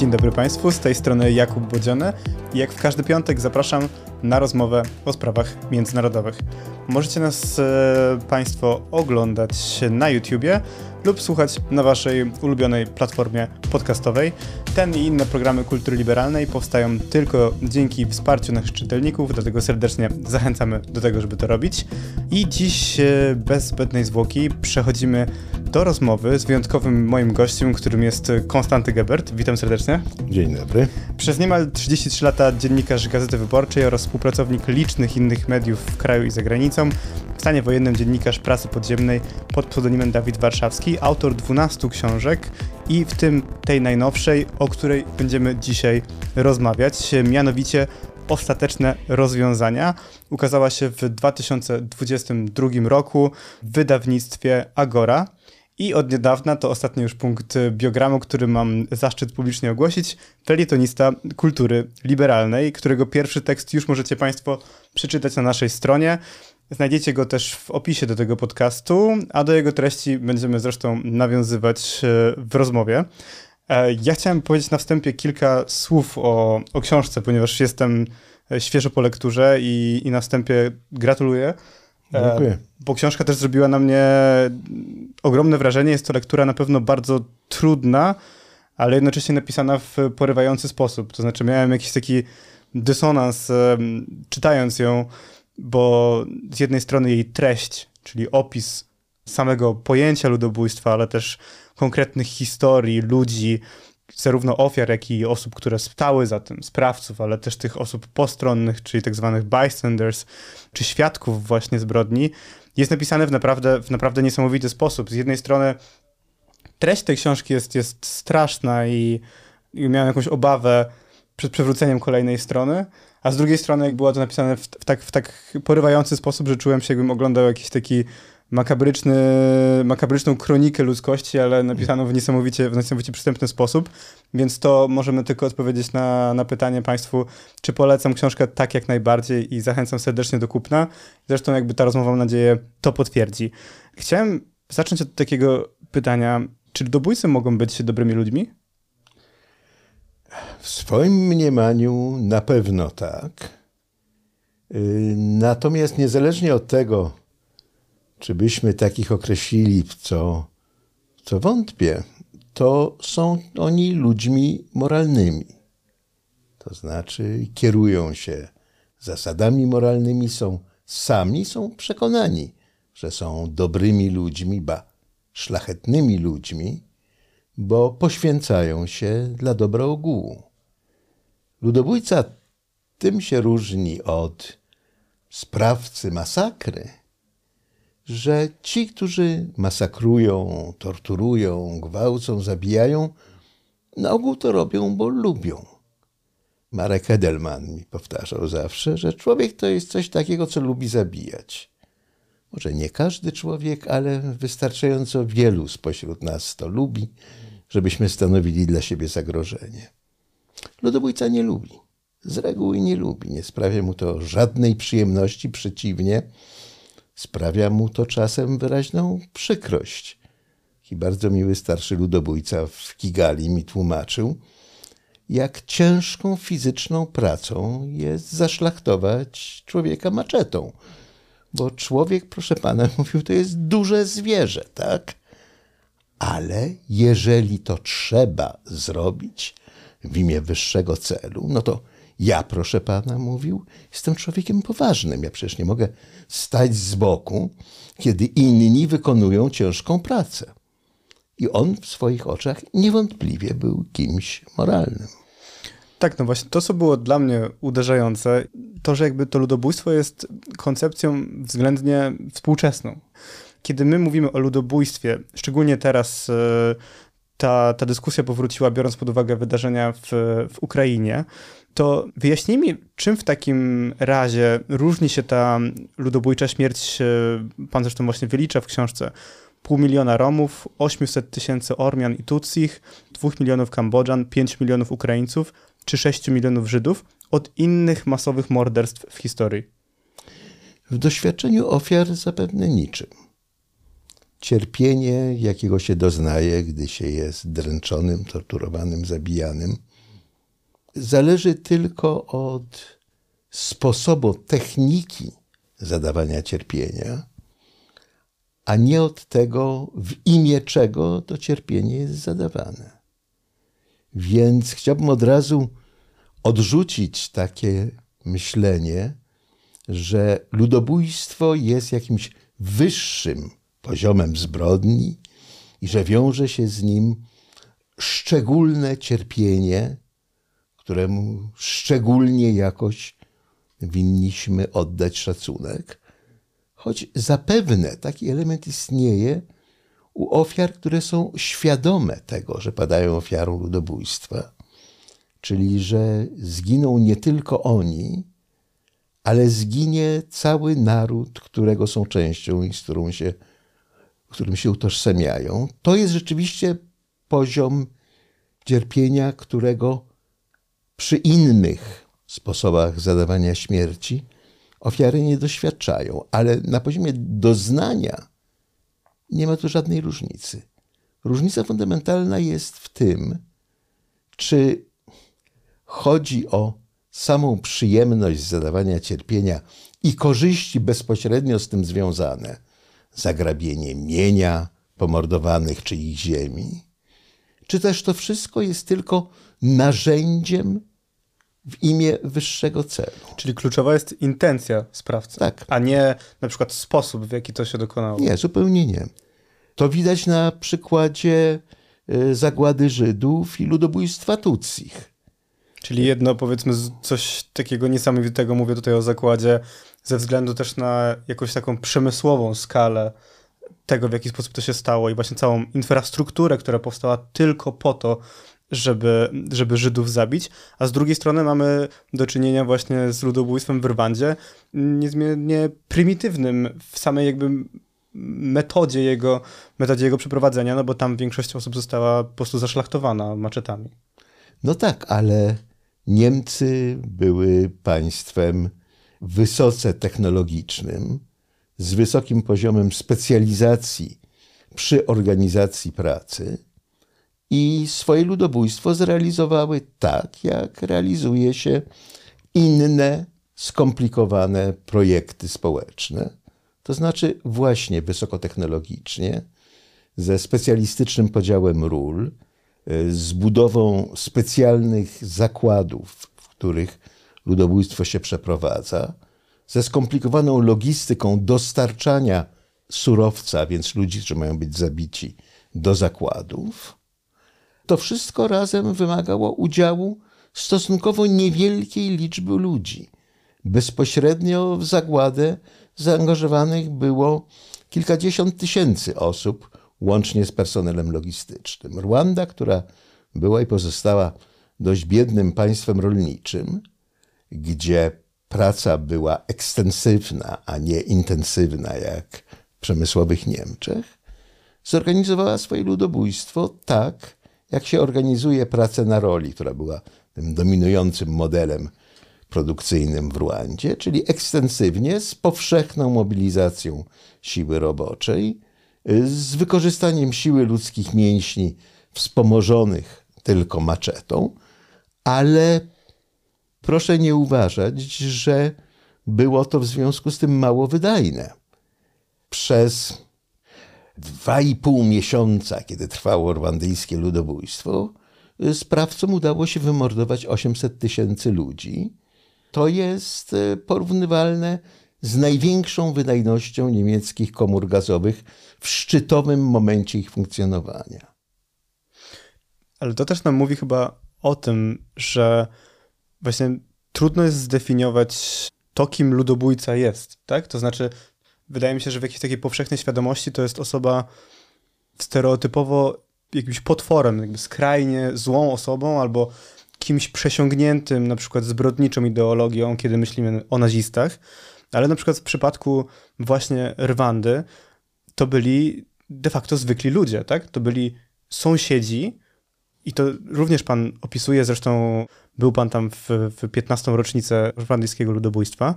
Dzień dobry Państwu, z tej strony Jakub Bodziony i jak w każdy piątek zapraszam na rozmowę o sprawach międzynarodowych. Możecie nas e, Państwo oglądać na YouTubie lub słuchać na Waszej ulubionej platformie podcastowej. Ten i inne programy kultury liberalnej powstają tylko dzięki wsparciu naszych czytelników, dlatego serdecznie zachęcamy do tego, żeby to robić. I dziś e, bez zbędnej zwłoki przechodzimy do rozmowy z wyjątkowym moim gościem, którym jest Konstanty Gebert. Witam serdecznie. Dzień dobry. Przez niemal 33 lata dziennikarz Gazety Wyborczej oraz współpracownik licznych innych mediów w kraju i za granicą. W stanie wojennym dziennikarz prasy podziemnej pod pseudonimem Dawid Warszawski, autor 12 książek i w tym tej najnowszej, o której będziemy dzisiaj rozmawiać, mianowicie Ostateczne rozwiązania. Ukazała się w 2022 roku w wydawnictwie Agora. I od niedawna, to ostatni już punkt biogramu, który mam zaszczyt publicznie ogłosić, felietonista kultury liberalnej, którego pierwszy tekst już możecie Państwo przeczytać na naszej stronie. Znajdziecie go też w opisie do tego podcastu, a do jego treści będziemy zresztą nawiązywać e, w rozmowie. E, ja chciałem powiedzieć na wstępie kilka słów o, o książce, ponieważ jestem e, świeżo po lekturze i, i na wstępie gratuluję. Dziękuję. Bo książka też zrobiła na mnie ogromne wrażenie. Jest to lektura na pewno bardzo trudna, ale jednocześnie napisana w porywający sposób. To znaczy, miałem jakiś taki dysonans czytając ją, bo z jednej strony jej treść, czyli opis samego pojęcia ludobójstwa, ale też konkretnych historii, ludzi, zarówno ofiar, jak i osób, które stały za tym, sprawców, ale też tych osób postronnych, czyli tak zwanych bystanders, czy świadków właśnie zbrodni, jest napisane w naprawdę, w naprawdę niesamowity sposób. Z jednej strony treść tej książki jest, jest straszna i, i miałem jakąś obawę przed przewróceniem kolejnej strony, a z drugiej strony było to napisane w, w, tak, w tak porywający sposób, że czułem się, jakbym oglądał jakiś taki makabryczny, makabryczną kronikę ludzkości, ale napisaną w niesamowicie, w niesamowicie przystępny sposób, więc to możemy tylko odpowiedzieć na, na pytanie Państwu, czy polecam książkę tak jak najbardziej i zachęcam serdecznie do kupna. Zresztą jakby ta rozmowa, mam nadzieję, to potwierdzi. Chciałem zacząć od takiego pytania, czy ludobójcy mogą być dobrymi ludźmi? W swoim mniemaniu na pewno tak. Y, natomiast niezależnie od tego, czy byśmy takich określili, co, co wątpię, to są oni ludźmi moralnymi. To znaczy kierują się zasadami moralnymi, są sami są przekonani, że są dobrymi ludźmi, ba szlachetnymi ludźmi, bo poświęcają się dla dobra ogółu. Ludobójca tym się różni od sprawcy masakry, że ci, którzy masakrują, torturują, gwałcą, zabijają, na ogół to robią, bo lubią. Marek Edelman mi powtarzał zawsze, że człowiek to jest coś takiego, co lubi zabijać. Może nie każdy człowiek, ale wystarczająco wielu spośród nas to lubi, żebyśmy stanowili dla siebie zagrożenie. Ludobójca nie lubi. Z reguły nie lubi. Nie sprawia mu to żadnej przyjemności, przeciwnie, sprawia mu to czasem wyraźną przykrość. I bardzo miły starszy ludobójca w Kigali mi tłumaczył, jak ciężką fizyczną pracą jest zaszlachtować człowieka maczetą. Bo człowiek, proszę pana, mówił, to jest duże zwierzę, tak? Ale jeżeli to trzeba zrobić w imię wyższego celu, no to ja, proszę pana, mówił, jestem człowiekiem poważnym. Ja przecież nie mogę stać z boku, kiedy inni wykonują ciężką pracę. I on w swoich oczach niewątpliwie był kimś moralnym. Tak, no właśnie to, co było dla mnie uderzające, to, że jakby to ludobójstwo jest koncepcją względnie współczesną. Kiedy my mówimy o ludobójstwie, szczególnie teraz e, ta, ta dyskusja powróciła, biorąc pod uwagę wydarzenia w, w Ukrainie, to wyjaśnij mi, czym w takim razie różni się ta ludobójcza śmierć, e, pan zresztą właśnie wylicza w książce, pół miliona Romów, 800 tysięcy Ormian i Tutsich, 2 milionów Kambodżan, 5 milionów Ukraińców czy 6 milionów Żydów od innych masowych morderstw w historii? W doświadczeniu ofiar zapewne niczym. Cierpienie, jakiego się doznaje, gdy się jest dręczonym, torturowanym, zabijanym – zależy tylko od sposobu, techniki zadawania cierpienia, a nie od tego, w imię czego to cierpienie jest zadawane. Więc chciałbym od razu odrzucić takie myślenie, że ludobójstwo jest jakimś wyższym poziomem zbrodni i że wiąże się z nim szczególne cierpienie, któremu szczególnie jakoś winniśmy oddać szacunek. Choć zapewne taki element istnieje u ofiar, które są świadome tego, że padają ofiarą ludobójstwa, czyli że zginą nie tylko oni, ale zginie cały naród, którego są częścią i z którą się, którym się utożsamiają. To jest rzeczywiście poziom cierpienia, którego przy innych sposobach zadawania śmierci ofiary nie doświadczają, ale na poziomie doznania nie ma tu żadnej różnicy. Różnica fundamentalna jest w tym, czy chodzi o samą przyjemność zadawania cierpienia i korzyści bezpośrednio z tym związane, zagrabienie mienia pomordowanych czy ich ziemi, czy też to wszystko jest tylko narzędziem w imię wyższego celu. Czyli kluczowa jest intencja sprawcy, tak. a nie na przykład sposób, w jaki to się dokonało. Nie, zupełnie nie. To widać na przykładzie y, zagłady Żydów i ludobójstwa Tutsich. Czyli jedno, powiedzmy, coś takiego niesamowitego, mówię tutaj o zakładzie, ze względu też na jakąś taką przemysłową skalę tego, w jaki sposób to się stało i właśnie całą infrastrukturę, która powstała tylko po to, żeby, żeby Żydów zabić, a z drugiej strony mamy do czynienia właśnie z ludobójstwem w Rwandzie, niezmiernie prymitywnym w samej jakby metodzie jego, metodzie jego przeprowadzenia, no bo tam większość osób została po prostu zaszlachtowana maczetami. No tak, ale Niemcy były państwem wysoce technologicznym, z wysokim poziomem specjalizacji przy organizacji pracy i swoje ludobójstwo zrealizowały tak, jak realizuje się inne skomplikowane projekty społeczne. To znaczy właśnie wysokotechnologicznie, ze specjalistycznym podziałem ról, z budową specjalnych zakładów, w których ludobójstwo się przeprowadza, ze skomplikowaną logistyką dostarczania surowca, więc ludzi, którzy mają być zabici, do zakładów. To wszystko razem wymagało udziału stosunkowo niewielkiej liczby ludzi. Bezpośrednio w zagładę zaangażowanych było kilkadziesiąt tysięcy osób, łącznie z personelem logistycznym. Rwanda, która była i pozostała dość biednym państwem rolniczym, gdzie praca była ekstensywna, a nie intensywna jak w przemysłowych Niemczech, zorganizowała swoje ludobójstwo tak, jak się organizuje pracę na roli, która była tym dominującym modelem produkcyjnym w Rwandzie, czyli ekstensywnie, z powszechną mobilizacją siły roboczej, z wykorzystaniem siły ludzkich mięśni wspomożonych tylko maczetą, ale proszę nie uważać, że było to w związku z tym mało wydajne. Przez dwa i pół miesiąca, kiedy trwało rwandyjskie ludobójstwo, sprawcom udało się wymordować 800 tysięcy ludzi. To jest e, porównywalne z największą wydajnością niemieckich komór gazowych w szczytowym momencie ich funkcjonowania. Ale to też nam mówi chyba o tym, że właśnie trudno jest zdefiniować to, kim ludobójca jest, tak? To znaczy, wydaje mi się, że w jakiejś takiej powszechnej świadomości to jest osoba stereotypowo jakimś potworem, jakby skrajnie złą osobą albo kimś przesiągniętym na przykład zbrodniczą ideologią, kiedy myślimy o nazistach, ale na przykład w przypadku właśnie Rwandy to byli de facto zwykli ludzie, tak? To byli sąsiedzi i to również pan opisuje, zresztą był pan tam w, w 15. rocznicę rwandyjskiego ludobójstwa.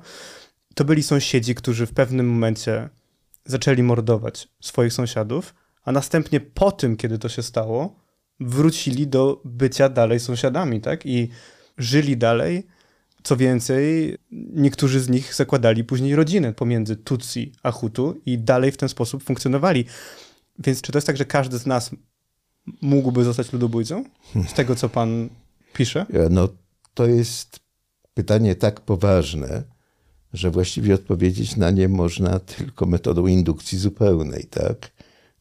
To byli sąsiedzi, którzy w pewnym momencie zaczęli mordować swoich sąsiadów, a następnie po tym, kiedy to się stało, wrócili do bycia dalej sąsiadami, tak? I żyli dalej. Co więcej, niektórzy z nich zakładali później rodziny pomiędzy Tutsi a Hutu i dalej w ten sposób funkcjonowali. Więc czy to jest tak, że każdy z nas mógłby zostać ludobójcą? Z tego, co pan pisze? No, to jest pytanie tak poważne, że właściwie odpowiedzieć na nie można tylko metodą indukcji zupełnej, tak?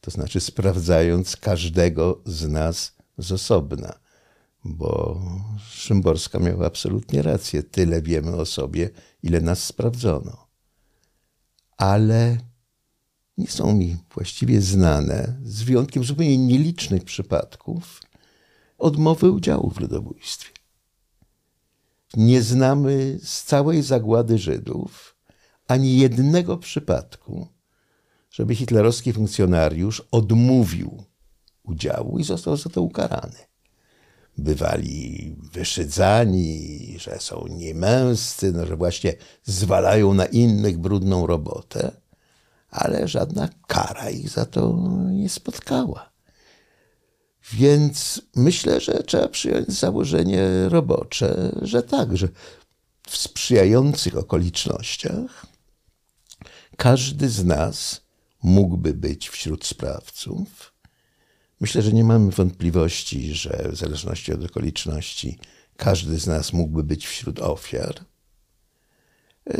To znaczy sprawdzając każdego z nas z osobna. Bo Szymborska miała absolutnie rację. Tyle wiemy o sobie, ile nas sprawdzono. Ale nie są mi właściwie znane, z wyjątkiem zupełnie nielicznych przypadków, odmowy udziału w ludobójstwie. Nie znamy z całej zagłady Żydów ani jednego przypadku, żeby hitlerowski funkcjonariusz odmówił udziału i został za to ukarany. Bywali wyszydzani, że są niemęscy, no, że właśnie zwalają na innych brudną robotę, ale żadna kara ich za to nie spotkała. Więc myślę, że trzeba przyjąć założenie robocze, że tak, że w sprzyjających okolicznościach każdy z nas mógłby być wśród sprawców. Myślę, że nie mamy wątpliwości, że w zależności od okoliczności każdy z nas mógłby być wśród ofiar,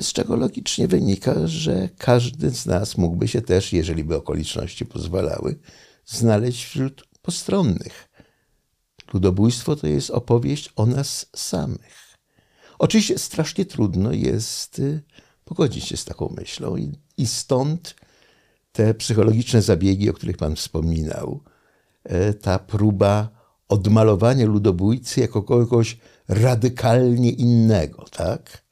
z czego logicznie wynika, że każdy z nas mógłby się też, jeżeli by okoliczności pozwalały, znaleźć wśród postronnych. Ludobójstwo to jest opowieść o nas samych. Oczywiście strasznie trudno jest y, pogodzić się z taką myślą i, i stąd te psychologiczne zabiegi, o których Pan wspominał, e, ta próba odmalowania ludobójcy jako kogoś radykalnie innego, tak?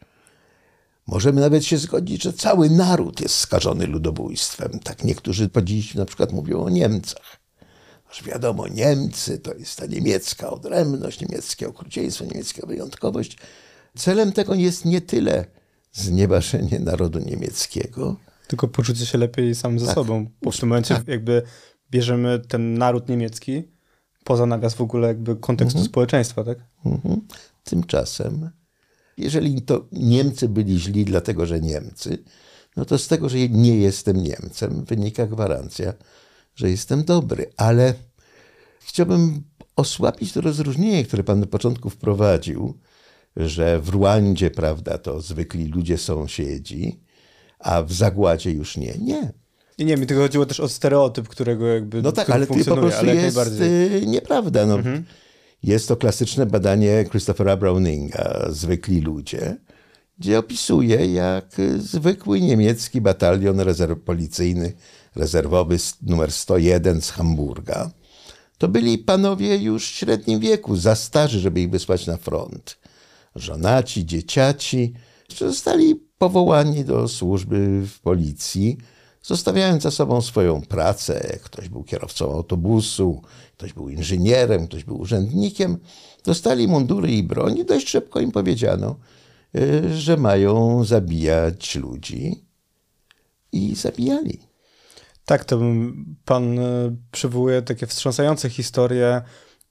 Możemy nawet się zgodzić, że cały naród jest skażony ludobójstwem. Tak niektórzy po dziś na przykład mówią o Niemcach. Że wiadomo, Niemcy to jest ta niemiecka odrębność, niemieckie okrucieństwo, niemiecka wyjątkowość. Celem tego jest nie tyle znieważenie narodu niemieckiego, tylko poczucie się lepiej sam ze tak. sobą. Bo w tym momencie tak. jakby bierzemy ten naród niemiecki poza nawias w ogóle jakby kontekstu mhm. społeczeństwa, tak? Mhm. Tymczasem, jeżeli to Niemcy byli źli dlatego, że Niemcy, no to z tego, że nie jestem Niemcem, wynika gwarancja, że jestem dobry. Ale chciałbym osłabić to rozróżnienie, które pan na początku wprowadził, że w Rwandzie, prawda, to zwykli ludzie sąsiedzi, a w zagładzie już nie. Nie. I nie, mi tylko chodziło też o stereotyp, którego jakby No tak, ale to po prostu jest y, nieprawda. No, mhm. Jest to klasyczne badanie Christophera Browninga, Zwykli ludzie, gdzie opisuje, jak zwykły niemiecki batalion rezerw policyjny, rezerwowy numer 101 z Hamburga, to byli panowie już w średnim wieku, za starzy, żeby ich wysłać na front. Żonaci, dzieciaci, zostali powołani do służby w policji, zostawiając za sobą swoją pracę. Ktoś był kierowcą autobusu, ktoś był inżynierem, ktoś był urzędnikiem. Dostali mundury i broń i dość szybko im powiedziano, y, że mają zabijać ludzi. I zabijali. Tak, to pan y, przywołuje takie wstrząsające historie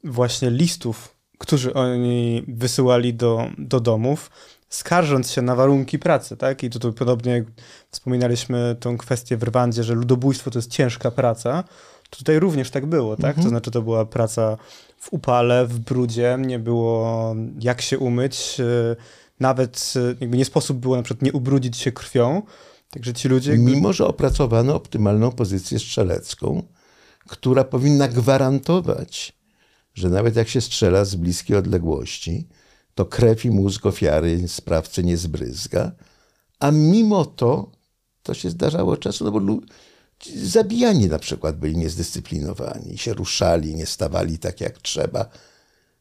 właśnie listów, którzy oni wysyłali do, do domów skarżąc się na warunki pracy, tak? I tutaj podobnie jak wspominaliśmy tą kwestię w Rwandzie, że ludobójstwo to jest ciężka praca, to tutaj również tak było, tak? Mhm. To znaczy to była praca w upale, w brudzie, nie było jak się umyć, e, nawet e, jakby nie sposób było na przykład nie ubrudzić się krwią, także ci ludzie... Jakby... Mimo, że opracowano optymalną pozycję strzelecką, która powinna gwarantować, że nawet jak się strzela z bliskiej odległości, to krew i mózg ofiary sprawcy nie zbryzga, a mimo to to się zdarzało czasem, no bo zabijani na przykład byli niezdyscyplinowani, się ruszali, nie stawali tak jak trzeba.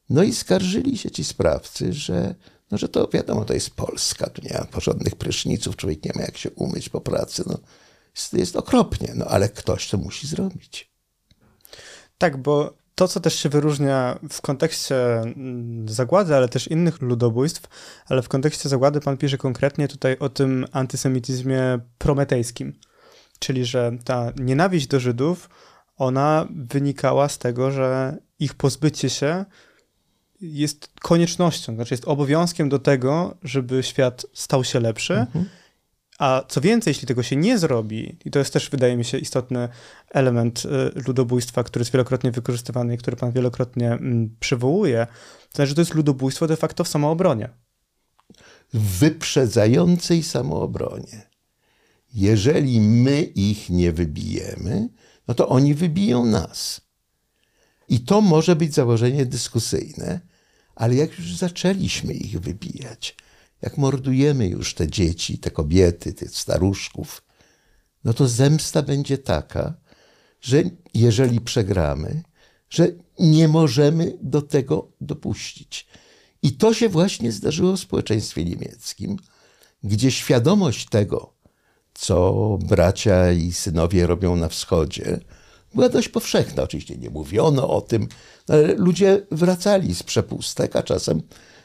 No i skarżyli się ci sprawcy, że, no, że to wiadomo, to jest Polska, tu nie ma porządnych pryszniców, człowiek nie ma jak się umyć po pracy. No, jest, jest okropnie, no ale ktoś to musi zrobić. Tak, bo to, co też się wyróżnia w kontekście mm, zagłady, ale też innych ludobójstw, ale w kontekście zagłady pan pisze konkretnie tutaj o tym antysemityzmie prometejskim, czyli że ta nienawiść do Żydów, ona wynikała z tego, że ich pozbycie się jest koniecznością, znaczy jest obowiązkiem do tego, żeby świat stał się lepszy. Mhm. A co więcej, jeśli tego się nie zrobi, i to jest też, wydaje mi się, istotny element y, ludobójstwa, który jest wielokrotnie wykorzystywany i który pan wielokrotnie mm, przywołuje, to znaczy, że to jest ludobójstwo de facto w samoobronie. W wyprzedzającej samoobronie. Jeżeli my ich nie wybijemy, no to oni wybiją nas. I to może być założenie dyskusyjne, ale jak już zaczęliśmy ich wybijać, jak mordujemy już te dzieci, te kobiety, tych staruszków, no to zemsta będzie taka, że jeżeli przegramy, że nie możemy do tego dopuścić. I to się właśnie zdarzyło w społeczeństwie niemieckim, gdzie świadomość tego, co bracia i synowie robią na wschodzie, była dość powszechna. Oczywiście nie mówiono o tym, ale ludzie wracali z przepustek, a czasem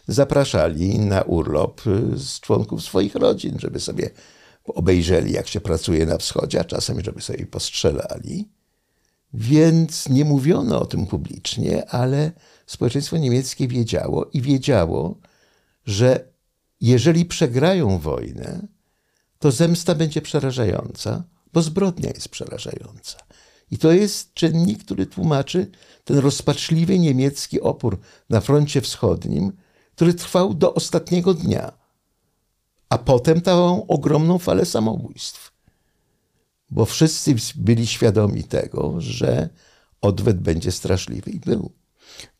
zapraszali na urlop y, z członków swoich rodzin, żeby sobie obejrzeli, jak się pracuje na wschodzie, a czasem, żeby sobie postrzelali. Więc nie mówiono o tym publicznie, ale społeczeństwo niemieckie wiedziało i wiedziało, że jeżeli przegrają wojnę, to zemsta będzie przerażająca, bo zbrodnia jest przerażająca. I to jest czynnik, który tłumaczy ten rozpaczliwy niemiecki opór na froncie wschodnim, który trwał do ostatniego dnia, a potem tą ogromną falę samobójstw. Bo wszyscy byli świadomi tego, że odwet będzie straszliwy i był.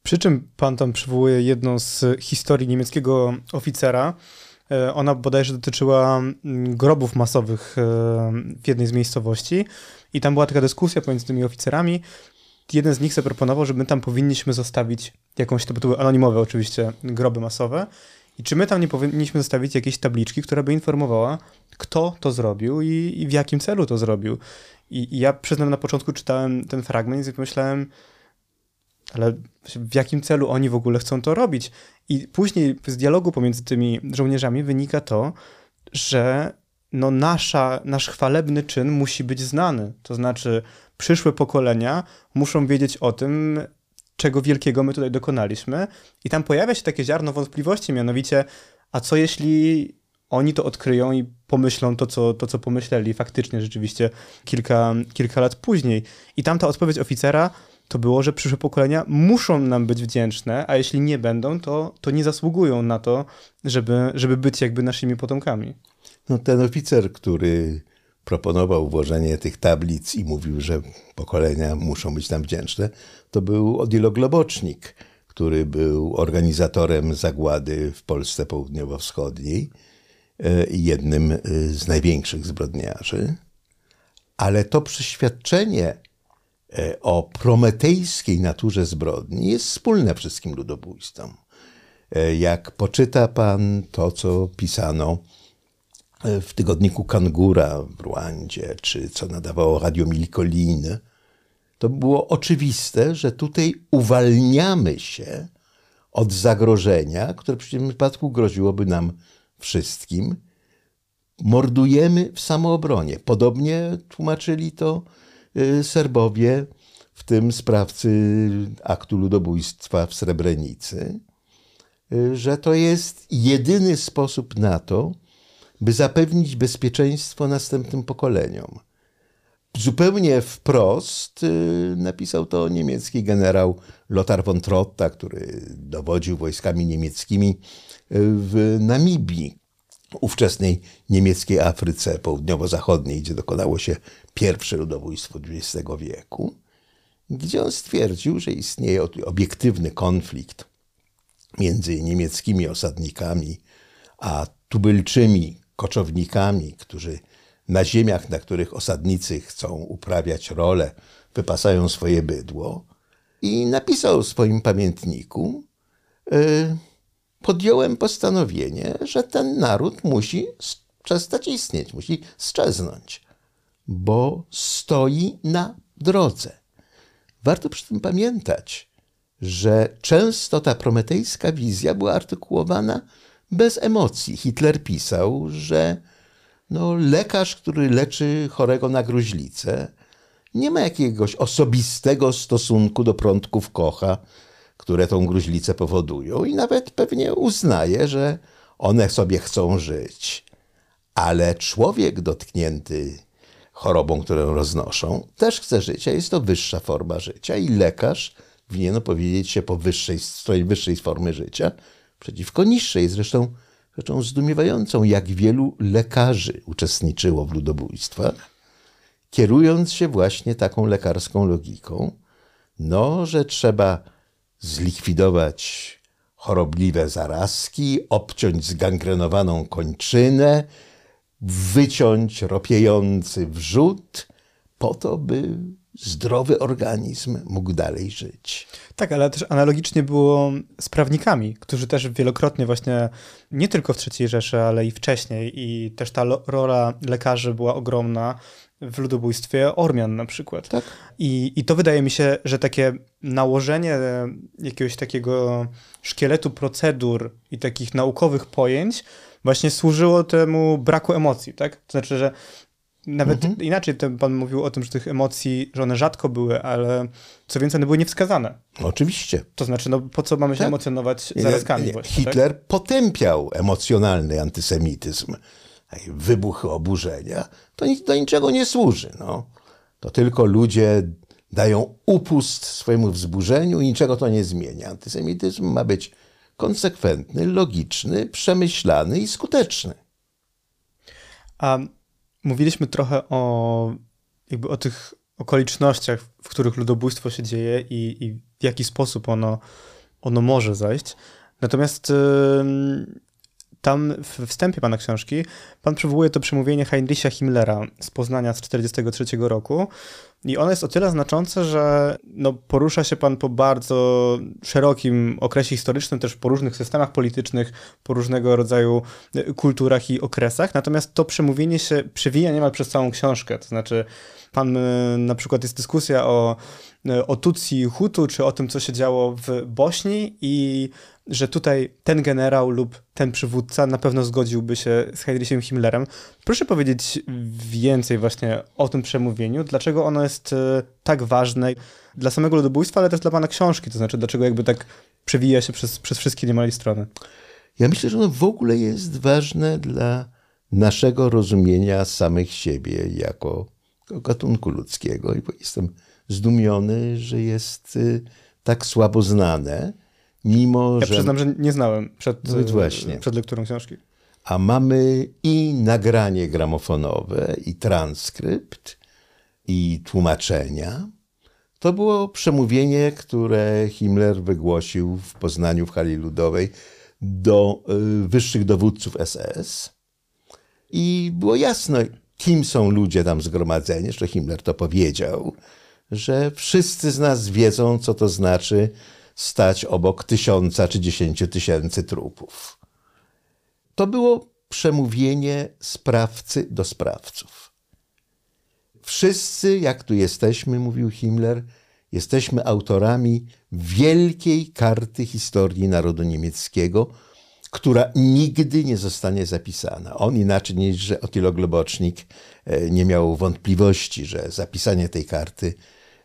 Przy czym pan tam przywołuje jedną z historii niemieckiego oficera. E, ona bodajże dotyczyła mm, grobów masowych e, w jednej z miejscowości. I tam była taka dyskusja pomiędzy tymi oficerami. Jeden z nich zaproponował, że my tam powinniśmy zostawić jakąś, to były anonimowe oczywiście, groby masowe. I czy my tam nie powinniśmy zostawić jakiejś tabliczki, która by informowała, kto to zrobił i, i w jakim celu to zrobił. I, I, ja przyznam, na początku czytałem ten fragment i pomyślałem, ale w jakim celu oni w ogóle chcą to robić? I później z dialogu pomiędzy tymi żołnierzami wynika to, że no nasza, nasz chwalebny czyn musi być znany. To znaczy, przyszłe pokolenia muszą wiedzieć o tym, czego wielkiego my tutaj dokonaliśmy. I tam pojawia się takie ziarno wątpliwości, mianowicie, a co jeśli oni to odkryją i pomyślą to, co, to, co pomyśleli faktycznie rzeczywiście kilka, kilka lat później. I tam ta odpowiedź oficera to było, że przyszłe pokolenia muszą nam być wdzięczne, a jeśli nie będą, to, to nie zasługują na to, żeby, żeby być jakby naszymi potomkami. No, ten oficer, który proponował włożenie tych tablic i mówił, że pokolenia muszą być nam wdzięczne, to był Odilo Globocznik, który był organizatorem zagłady w Polsce Południowo-Wschodniej e, i jednym e, z największych zbrodniarzy. Ale to przeświadczenie e, o prometejskiej naturze zbrodni jest wspólne wszystkim ludobójstwom. Jak poczyta pan to, co pisano w tygodniku Kangura w Rwandzie, czy co nadawało Radio Milicolin, to było oczywiste, że tutaj uwalniamy się od zagrożenia, które w tym wypadku groziłoby nam wszystkim. Mordujemy w samoobronie. Podobnie tłumaczyli to y, Serbowie, w tym sprawcy aktu ludobójstwa w Srebrenicy, y, że to jest jedyny sposób na to, by zapewnić bezpieczeństwo następnym pokoleniom. Zupełnie wprost y, napisał to niemiecki generał Lothar von Trotta, który dowodził wojskami niemieckimi y, w Namibii, ówczesnej niemieckiej Afryce Południowo-Zachodniej, gdzie dokonało się pierwsze ludobójstwo XX wieku, gdzie on stwierdził, że istnieje obiektywny konflikt między niemieckimi osadnikami a tubylczymi koczownikami, którzy na ziemiach, na których osadnicy chcą uprawiać rolę, wypasają swoje bydło. I napisał w swoim pamiętniku: y, Podjąłem postanowienie, że ten naród musi przestać istnieć, musi szczeznąć, bo stoi na drodze. Warto przy tym pamiętać, że często ta prometejska wizja była artykułowana bez emocji. Hitler pisał, że no, lekarz, który leczy chorego na gruźlicę, nie ma jakiegoś osobistego stosunku do prądków Kocha, które tą gruźlicę powodują i nawet pewnie uznaje, że one sobie chcą żyć. Ale człowiek dotknięty chorobą, którą roznoszą, też chce żyć, a jest to wyższa forma życia i lekarz winien opowiedzieć się po wyższej, stronie wyższej formy życia przeciwko niższej. Zresztą rzeczą zdumiewającą, jak wielu lekarzy uczestniczyło w ludobójstwach, kierując się właśnie taką lekarską logiką, no, że trzeba zlikwidować chorobliwe zarazki, obciąć zgangrenowaną kończynę, wyciąć ropiejący wrzód, po to, by zdrowy organizm mógł dalej żyć. Tak, ale też analogicznie było z prawnikami, którzy też wielokrotnie właśnie, nie tylko w III Rzeszy, ale i wcześniej i też ta rola lekarzy była ogromna w ludobójstwie Ormian na przykład. Tak. I, I to wydaje mi się, że takie nałożenie jakiegoś takiego szkieletu procedur i takich naukowych pojęć właśnie służyło temu braku emocji, tak? To znaczy, że nawet mhm. inaczej pan mówił o tym, że tych emocji, że one rzadko były, ale co więcej, one były niewskazane. Oczywiście. To znaczy, no po co mamy się tak? emocjonować zarazkami? Właśnie, tak? Hitler tak? potępiał emocjonalny antysemityzm, wybuchy oburzenia. To do niczego nie służy. No. To tylko ludzie dają upust swojemu wzburzeniu i niczego to nie zmienia. Antysemityzm ma być konsekwentny, logiczny, przemyślany i skuteczny. A mówiliśmy trochę o, jakby o tych okolicznościach, w których ludobójstwo się dzieje i, i w jaki sposób ono, ono może zajść. Natomiast tam w wstępie pana książki pan przywołuje to przemówienie Heinricha Himmlera z Poznania z 1943 roku i ono jest o tyle znaczące, że no, porusza się pan po bardzo szerokim okresie historycznym, też po różnych systemach politycznych, po różnego rodzaju e, kulturach i okresach, natomiast to przemówienie się przewija niemal przez całą książkę, to znaczy pan e, na przykład jest dyskusja o, e, o Tutsi Hutu, czy o tym, co się działo w Bośni i że tutaj ten generał lub ten przywódca na pewno zgodziłby się z Heinrichem Himmlerem. Proszę powiedzieć więcej właśnie o tym przemówieniu, dlaczego ono jest e, tak ważne dla samego ludobójstwa, ale też dla pana książki, to znaczy dlaczego jakby tak przewija się przez, przez wszystkie niemal strony. Ja myślę, że ono w ogóle jest ważne dla naszego rozumienia samych siebie jako gatunku ludzkiego i jestem zdumiony, że jest y, tak słabo znane mimo ja że... przyznam, że nie znałem przed, no właśnie. przed lekturą książki. A mamy i nagranie gramofonowe, i transkrypt, i tłumaczenia. To było przemówienie, które Himmler wygłosił w Poznaniu w hali ludowej do y, wyższych dowódców SS. I było jasno, kim są ludzie tam zgromadzeni, że Himmler to powiedział, że wszyscy z nas wiedzą, co to znaczy stać obok tysiąca czy dziesięciu tysięcy trupów. To było przemówienie sprawcy do sprawców. Wszyscy, jak tu jesteśmy, mówił Himmler, jesteśmy autorami wielkiej karty historii narodu niemieckiego, która nigdy nie zostanie zapisana. On inaczej niż że Otilo Globocznik e, nie miał wątpliwości, że zapisanie tej karty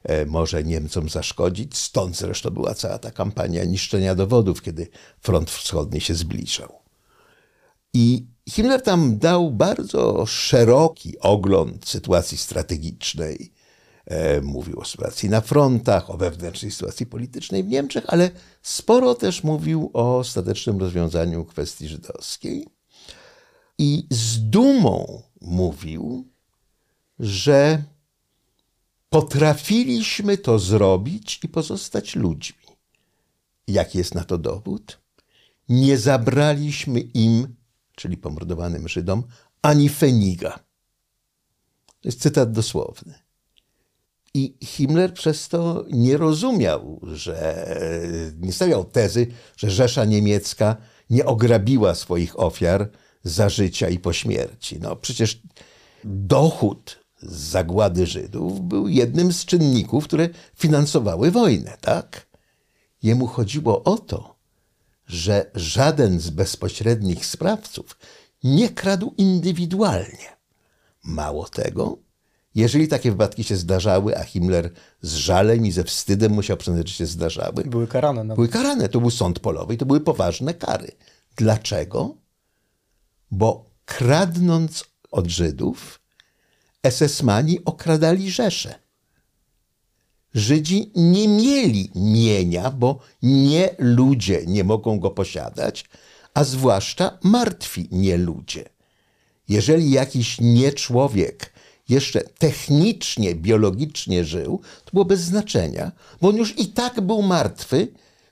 E, może Niemcom zaszkodzić. Stąd zresztą była cała ta kampania niszczenia dowodów, kiedy front wschodni się zbliżał. I Himmler tam dał bardzo szeroki ogląd sytuacji strategicznej. E, mówił o sytuacji na frontach, o wewnętrznej sytuacji politycznej w Niemczech, ale sporo też mówił o ostatecznym rozwiązaniu kwestii żydowskiej. I z dumą mówił, że Potrafiliśmy to zrobić i pozostać ludźmi. Jaki jest na to dowód? Nie zabraliśmy im, czyli pomordowanym Żydom, ani feniga. To jest cytat dosłowny. I Himmler przez to nie rozumiał, że nie stawiał tezy, że Rzesza Niemiecka nie ograbiła swoich ofiar za życia i po śmierci. No przecież dochód z zagłady Żydów był jednym z czynników, które finansowały wojnę, tak? Jemu chodziło o to, że żaden z bezpośrednich sprawców nie kradł indywidualnie. Mało tego, Jeżeli takie wypadki się zdarzały, a Himmler z żalem i ze wstydem musiał przyznać, że się zdarzały, Były karane. Nawet. były karane. To był sąd polowy i to były poważne kary. Dlaczego? Bo kradnąc od Żydów, SS-mani okradali Rzeszę. Żydzi nie mieli mienia, bo nie ludzie nie mogą go posiadać, a zwłaszcza martwi nie ludzie. Jeżeli jakiś nie człowiek jeszcze technicznie, biologicznie żył, to było bez znaczenia, bo on już i tak był martwy,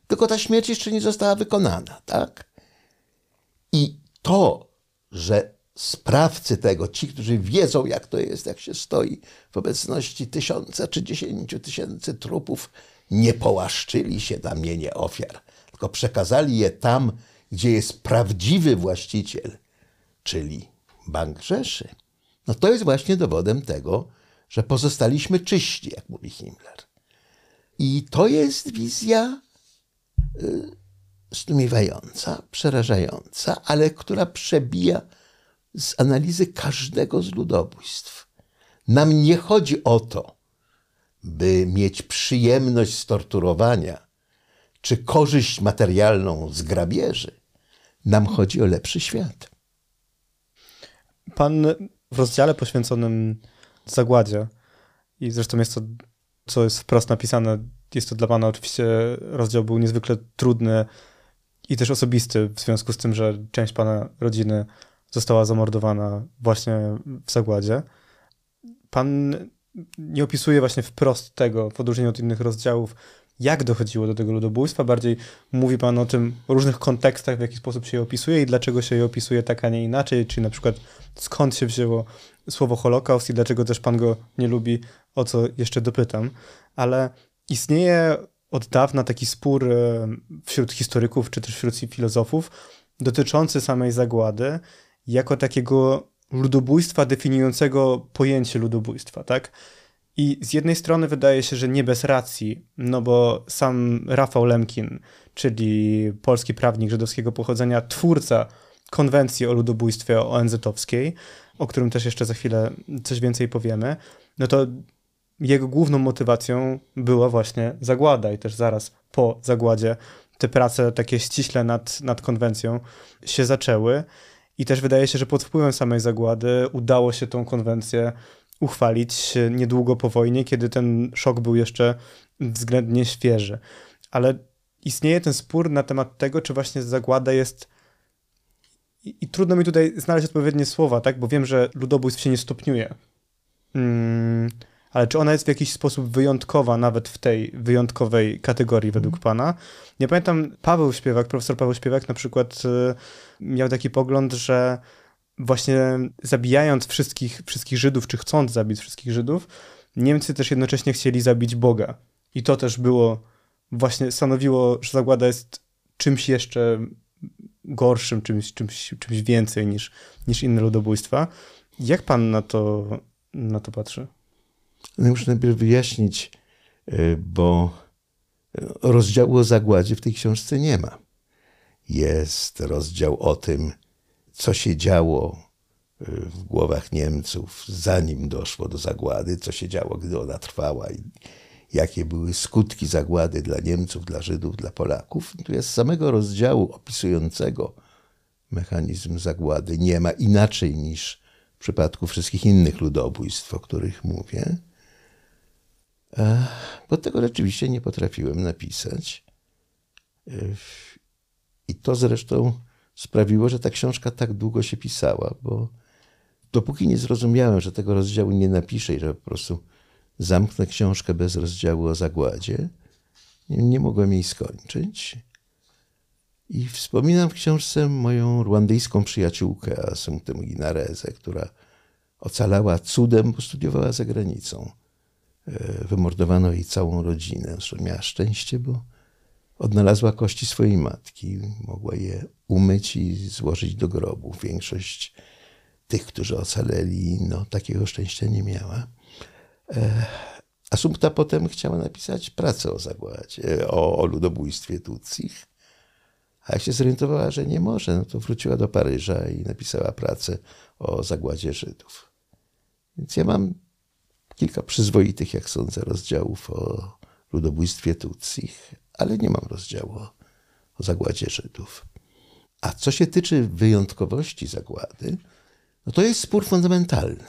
tylko ta śmierć jeszcze nie została wykonana, tak? I to, że sprawcy tego, ci, którzy wiedzą, jak to jest, jak się stoi w obecności tysiąca czy dziesięciu tysięcy trupów, nie połaszczyli się na mienie ofiar, tylko przekazali je tam, gdzie jest prawdziwy właściciel, czyli Bank Rzeszy. No to jest właśnie dowodem tego, że pozostaliśmy czyści, jak mówi Himmler. I to jest wizja y, zdumiewająca, przerażająca, ale która przebija z analizy każdego z ludobójstw. Nam nie chodzi o to, by mieć przyjemność z torturowania czy korzyść materialną z grabieży. Nam chodzi o lepszy świat. Pan w rozdziale poświęconym zagładzie, i zresztą jest to, co jest wprost napisane, jest to dla Pana oczywiście rozdział był niezwykle trudny i też osobisty w związku z tym, że część Pana rodziny została zamordowana właśnie w zagładzie. Pan nie opisuje właśnie wprost tego, w odróżnieniu od innych rozdziałów, jak dochodziło do tego ludobójstwa. Bardziej mówi Pan o tym, różnych kontekstach, w jaki sposób się je opisuje i dlaczego się je opisuje tak, a nie inaczej, czyli na przykład skąd się wzięło słowo Holokaust i dlaczego też Pan go nie lubi, o co jeszcze dopytam. Ale istnieje od dawna taki spór e, wśród historyków, czy też wśród filozofów, dotyczący samej zagłady, jako takiego ludobójstwa definiującego pojęcie ludobójstwa, tak? I z jednej strony wydaje się, że nie bez racji, no bo sam Rafał Lemkin, czyli polski prawnik żydowskiego pochodzenia, twórca konwencji o ludobójstwie ONZ-owskiej, o którym też jeszcze za chwilę coś więcej powiemy, no to jego główną motywacją była właśnie zagłada i też zaraz po zagładzie te prace takie ściśle nad, nad konwencją się zaczęły. I też wydaje się, że pod wpływem samej zagłady udało się tą konwencję uchwalić niedługo po wojnie, kiedy ten szok był jeszcze względnie świeży. Ale istnieje ten spór na temat tego, czy właśnie zagłada jest. I, trudno mi tutaj znaleźć odpowiednie słowa, tak? Bo wiem, że ludobójstw się nie stopniuje. Hmm, ale czy ona jest w jakiś sposób wyjątkowa, nawet w tej wyjątkowej kategorii według mm. pana? Nie pamiętam, Paweł Śpiewak, profesor Paweł Śpiewak na przykład y, miał taki pogląd, że właśnie zabijając wszystkich, wszystkich Żydów, czy chcąc zabić wszystkich Żydów, Niemcy też jednocześnie chcieli zabić Boga. I to też było, właśnie stanowiło, że zagłada jest czymś jeszcze gorszym, czymś, czymś, czymś więcej niż, niż inne ludobójstwa. Jak pan na to, na to patrzy? No muszę najpierw wyjaśnić, y, bo rozdziału o zagładzie w tej książce nie ma. Jest rozdział o tym, co się działo y, w głowach Niemców, zanim doszło do zagłady, co się działo, gdy ona trwała i jakie były skutki zagłady dla Niemców, dla Żydów, dla Polaków. Jest samego rozdziału opisującego mechanizm zagłady nie ma inaczej niż w przypadku wszystkich innych ludobójstw, o których mówię. Bo tego rzeczywiście nie potrafiłem napisać. I to zresztą sprawiło, że ta książka tak długo się pisała, bo dopóki nie zrozumiałem, że tego rozdziału nie napiszę i że po prostu zamknę książkę bez rozdziału o zagładzie, nie, mogłem jej skończyć. I wspominam w książce moją rwandyjską przyjaciółkę Asumtę Ginarezę, która ocalała cudem, bo studiowała za granicą. E, wymordowano jej całą rodzinę. Zresztą miała szczęście, bo odnalazła kości swojej matki. Mogła je umyć i złożyć do grobu. Większość tych, którzy ocaleli, no, takiego szczęścia nie miała. E, Asumpta potem chciała napisać pracę o zagładzie, o, o ludobójstwie Tutsich. A jak się zorientowała, że nie może, no to wróciła do Paryża i napisała pracę o zagładzie Żydów. Więc ja mam kilka przyzwoitych, jak sądzę, rozdziałów o ludobójstwie Tutsich, ale nie mam rozdziału o, zagładzie Żydów. A co się tyczy wyjątkowości zagłady, no to jest spór fundamentalny,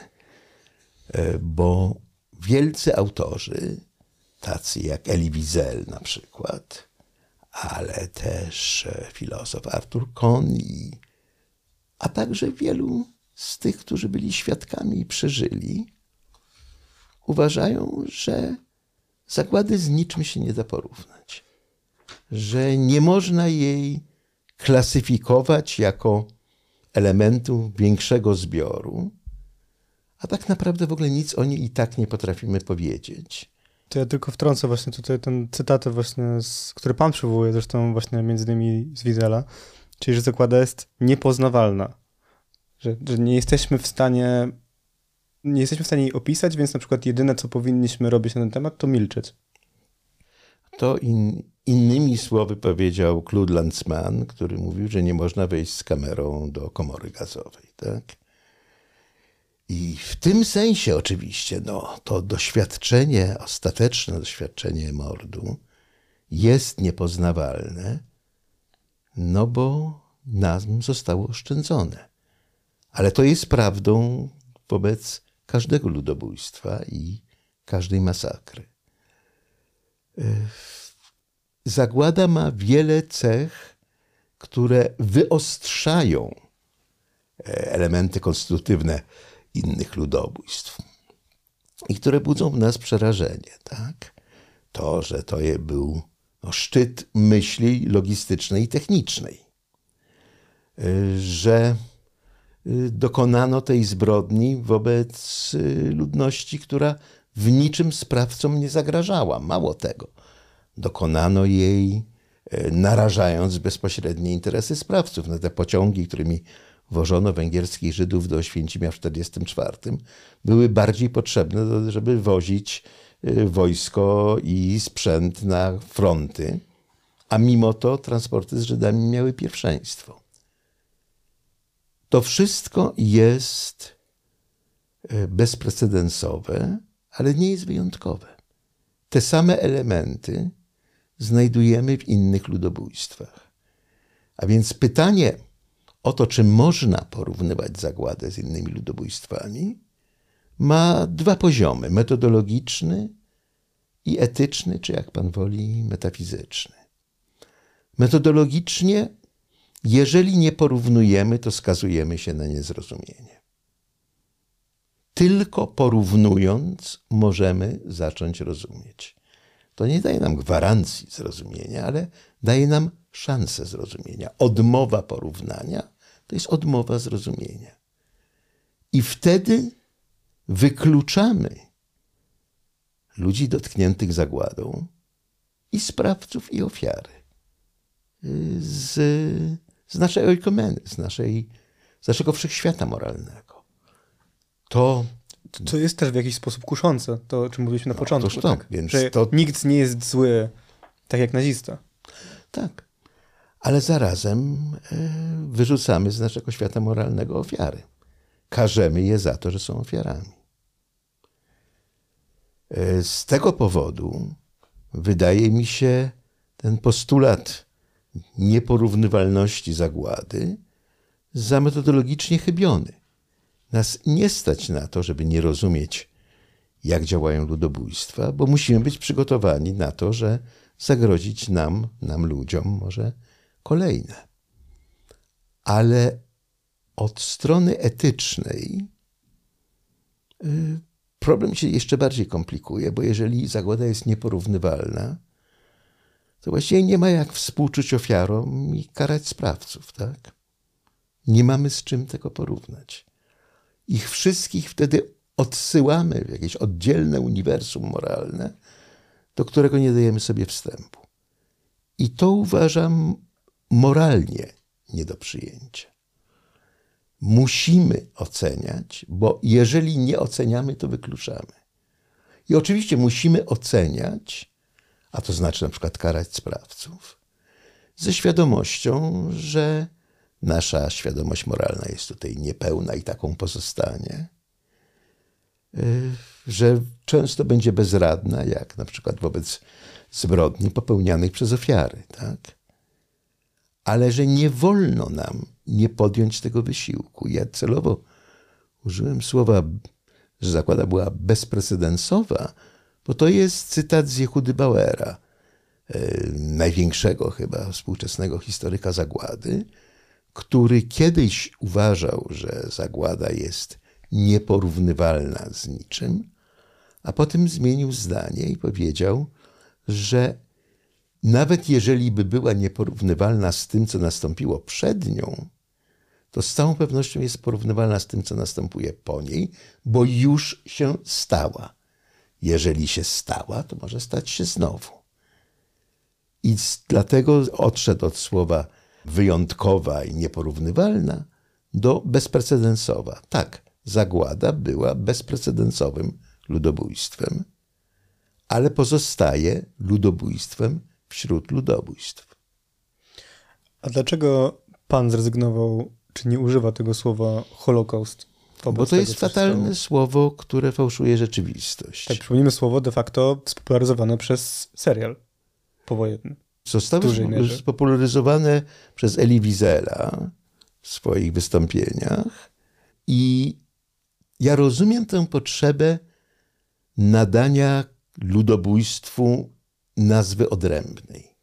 e, bo wielcy autorzy, tacy jak Elie Wiesel na przykład, ale też e, filozof Arthur Kohn, a także wielu z tych, którzy byli świadkami i przeżyli, uważają, że zagłady z niczym się nie da porównać. Że nie można jej klasyfikować jako elementu większego zbioru, a tak naprawdę w ogóle nic o niej i tak nie potrafimy powiedzieć. To ja tylko wtrącę właśnie tutaj ten cytat właśnie, z, który pan przywołuje, zresztą właśnie między innymi z Widela, czyli że zakłada jest niepoznawalna. Że, że nie jesteśmy w stanie nie jesteśmy w stanie jej opisać, więc na przykład jedyne, co powinniśmy robić na ten temat, to milczeć. To in, innymi słowy powiedział Claude Lanzmann, który mówił, że nie można wejść z kamerą do komory gazowej. Tak? I w tym sensie oczywiście no, to doświadczenie, ostateczne doświadczenie mordu jest niepoznawalne, no bo nam zostało oszczędzone. Ale to jest prawdą wobec każdego ludobójstwa i każdej masakry. E, zagłada ma wiele cech, które wyostrzają e, elementy konstytutywne innych ludobójstw i które budzą w nas przerażenie. Tak? To, że to był no, szczyt myśli logistycznej i technicznej, e, że dokonano tej zbrodni wobec y, ludności, która w niczym sprawcom nie zagrażała. Mało tego, dokonano jej y, narażając bezpośrednie interesy sprawców na te pociągi, którymi wożono węgierskich Żydów do Oświęcimia w 1944, były bardziej potrzebne, żeby wozić wojsko i sprzęt na fronty, a mimo to transporty z Żydami miały pierwszeństwo. To wszystko jest e, bezprecedensowe, ale nie jest wyjątkowe. Te same elementy znajdujemy w innych ludobójstwach. A więc pytanie o to, czy można porównywać zagładę z innymi ludobójstwami, ma dwa poziomy: metodologiczny i etyczny, czy jak pan woli, metafizyczny. Metodologicznie jeżeli nie porównujemy, to skazujemy się na niezrozumienie. Tylko porównując możemy zacząć rozumieć. To nie daje nam gwarancji zrozumienia, ale daje nam szansę zrozumienia. Odmowa porównania to jest odmowa zrozumienia. I wtedy wykluczamy ludzi dotkniętych zagładą i sprawców, i ofiary z z naszej oikomeny, z, naszej, z naszego wszechświata moralnego. To to jest też w jakiś sposób kuszące, to o czym mówiliśmy na no, początku. To, tak? więc że to... nikt nie jest zły, tak jak nazista. Tak. Ale zarazem e, wyrzucamy z naszego świata moralnego ofiary. Karzemy je za to, że są ofiarami. E, z tego powodu wydaje mi się ten postulat nieporównywalności zagłady za metodologicznie chybiony. Nas nie stać na to, żeby nie rozumieć, jak działają ludobójstwa, bo musimy być przygotowani na to, że zagrozić nam, nam ludziom, może kolejne. Ale od strony etycznej y, problem się jeszcze bardziej komplikuje, bo jeżeli zagłada jest nieporównywalna, to właściwie nie ma jak współczuć ofiarom i karać sprawców, tak? Nie mamy z czym tego porównać. Ich wszystkich wtedy odsyłamy w jakieś oddzielne uniwersum moralne, do którego nie dajemy sobie wstępu. I to uważam moralnie nie do przyjęcia. Musimy oceniać, bo jeżeli nie oceniamy, to wykluczamy. I oczywiście musimy oceniać a to znaczy na przykład karać sprawców, ze świadomością, że nasza świadomość moralna jest tutaj niepełna i taką pozostanie, y, że często będzie bezradna, jak na przykład wobec zbrodni popełnianych przez ofiary. Tak? Ale że nie wolno nam nie podjąć tego wysiłku. Ja celowo użyłem słowa, że zakłada była bezprecedensowa, bo to jest cytat z Jehudy Bauera, e, największego chyba współczesnego historyka zagłady, który kiedyś uważał, że zagłada jest nieporównywalna z niczym, a potem zmienił zdanie i powiedział, że nawet jeżeli by była nieporównywalna z tym, co nastąpiło przed nią, to z całą pewnością jest porównywalna z tym, co następuje po niej, bo już się stała. Jeżeli się stała, to może stać się znowu. I dlatego odszedł od słowa wyjątkowa i nieporównywalna do bezprecedensowa. Tak, zagłada była bezprecedensowym ludobójstwem, ale pozostaje ludobójstwem wśród ludobójstw. A dlaczego pan zrezygnował, czy nie używa tego słowa Holokaust? Bo to tego, jest fatalne słowo, które fałszuje rzeczywistość. Tak, przypomnijmy słowo de facto spopularyzowane przez serial powojenny. Zostały spopularyzowane przez Eli Wiesela w swoich wystąpieniach i ja rozumiem tę potrzebę nadania ludobójstwu nazwy odrębnej.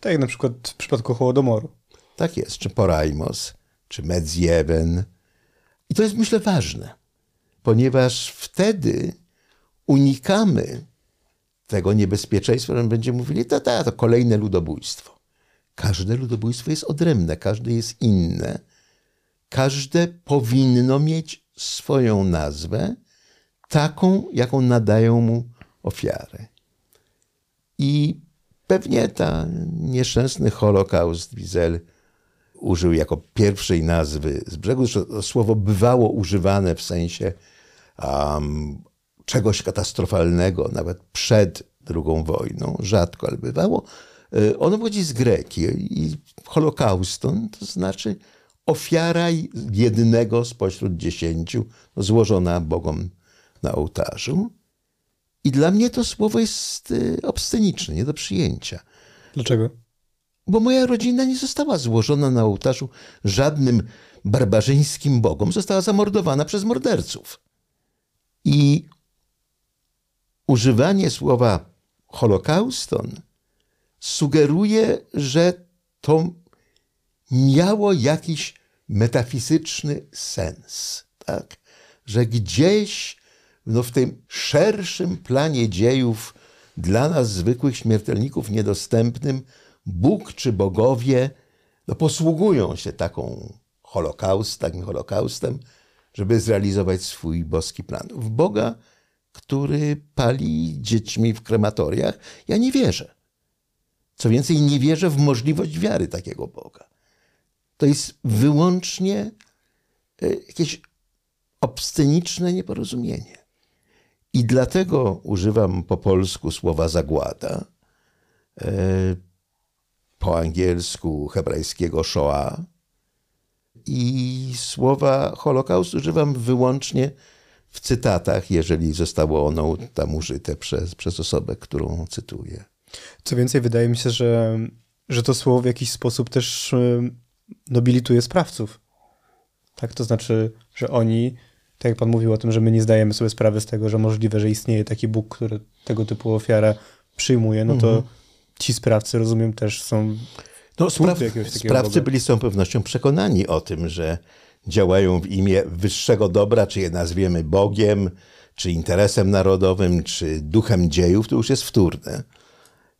Tak jak na przykład w przypadku Hołodomoru. Tak jest, czy Poraimos, czy Medziewen. I to jest myślę ważne, ponieważ wtedy unikamy tego niebezpieczeństwa, że będziemy mówili, to, to, to kolejne ludobójstwo. Każde ludobójstwo jest odrębne, każde jest inne. Każde powinno mieć swoją nazwę, taką, jaką nadają mu ofiary. I pewnie ta nieszczęsny Holokaust Wiesel użył jako pierwszej nazwy z brzegu. To słowo bywało używane w sensie um, czegoś katastrofalnego, nawet przed II wojną, rzadko, ale bywało. E, ono pochodzi z greki i holokauston to znaczy ofiara jednego spośród dziesięciu złożona Bogom na ołtarzu. I dla mnie to słowo jest e, obsceniczne, nie do przyjęcia. Dlaczego? Bo moja rodzina nie została złożona na ołtarzu żadnym barbarzyńskim bogom, została zamordowana przez morderców. I używanie słowa Holokauston sugeruje, że to miało jakiś metafizyczny sens, tak? że gdzieś no, w tym szerszym planie dziejów dla nas, zwykłych śmiertelników, niedostępnym, Bóg czy bogowie no, posługują się taką holokaust, takim holokaustem, żeby zrealizować swój boski plan. W Boga który pali dziećmi w krematoriach. Ja nie wierzę. Co więcej, nie wierzę w możliwość wiary takiego Boga. To jest wyłącznie e, jakieś obsceniczne nieporozumienie. I dlatego używam po polsku słowa zagłada, e, po angielsku hebrajskiego Shoah i słowa Holokaust używam wyłącznie w cytatach, jeżeli zostało ono tam użyte przez, przez osobę, którą cytuję. Co więcej, wydaje mi się, że, że to słowo w jakiś sposób też y, nobilituje sprawców. Tak, to znaczy, że oni, tak jak pan mówił o tym, że my nie zdajemy sobie sprawy z tego, że możliwe, że istnieje taki Bóg, który tego typu ofiarę przyjmuje, no to mhm. Ci sprawcy, rozumiem, też są. No, spraw, sprawcy byli z całą pewnością przekonani o tym, że działają w imię wyższego dobra, czy je nazwiemy Bogiem, czy interesem narodowym, czy duchem dziejów, to już jest wtórne.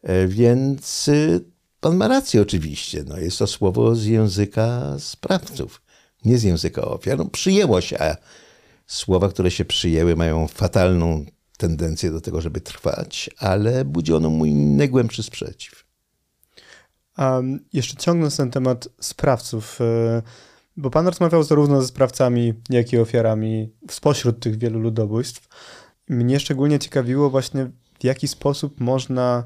E, więc y, pan ma rację oczywiście. No, jest to słowo z języka sprawców, nie z języka ofiar. No, przyjęło się, a słowa, które się przyjęły, mają fatalną tendencję do tego, żeby trwać, ale budzi ono mój najgłębszy sprzeciw. A jeszcze ciągnąc ten temat sprawców, y, bo pan rozmawiał zarówno ze sprawcami, jak i ofiarami spośród tych wielu ludobójstw. Mnie szczególnie ciekawiło właśnie, w jaki sposób można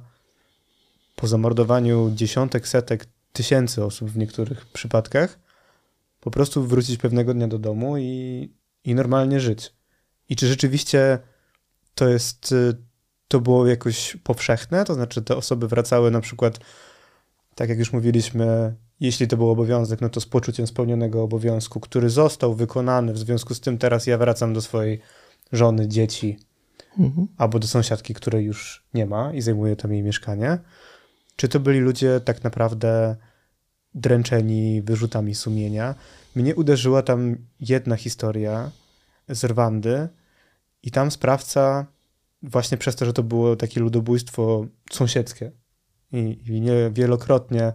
po zamordowaniu dziesiątek, setek, tysięcy osób w niektórych przypadkach po prostu wrócić pewnego dnia do domu i, i normalnie żyć. I czy rzeczywiście to jest, y, to było jakoś powszechne, to znaczy te osoby wracały na przykład, tak jak już mówiliśmy, jeśli to był obowiązek, no to z poczuciem spełnionego obowiązku, który został wykonany, w związku z tym teraz ja wracam do swojej żony, dzieci, mhm. albo do sąsiadki, której już nie ma i zajmuje tam jej mieszkanie. Czy to byli ludzie tak naprawdę dręczeni wyrzutami sumienia? Mnie uderzyła tam jedna historia z Rwandy i tam sprawca właśnie przez to, że to było takie ludobójstwo sąsiedzkie i, i nie wielokrotnie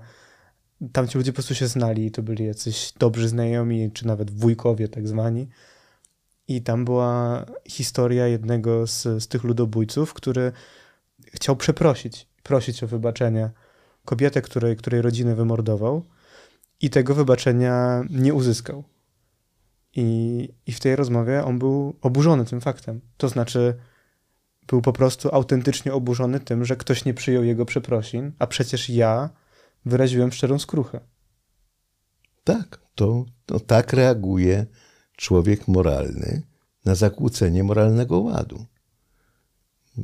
tam ci ludzie po prostu się znali, to byli jacyś dobrzy znajomi, czy nawet wujkowie tak zwani. I tam była historia jednego z, z tych ludobójców, który chciał przeprosić, prosić o wybaczenie kobietę, której, której rodzinę wymordował i tego wybaczenia nie uzyskał. I, I w tej rozmowie on był oburzony tym faktem. To znaczy, był po prostu autentycznie oburzony tym, że ktoś nie przyjął jego przeprosin, a przecież ja wyraziłem szczerą skruchę. Tak, to, to tak reaguje człowiek moralny na zakłócenie moralnego ładu.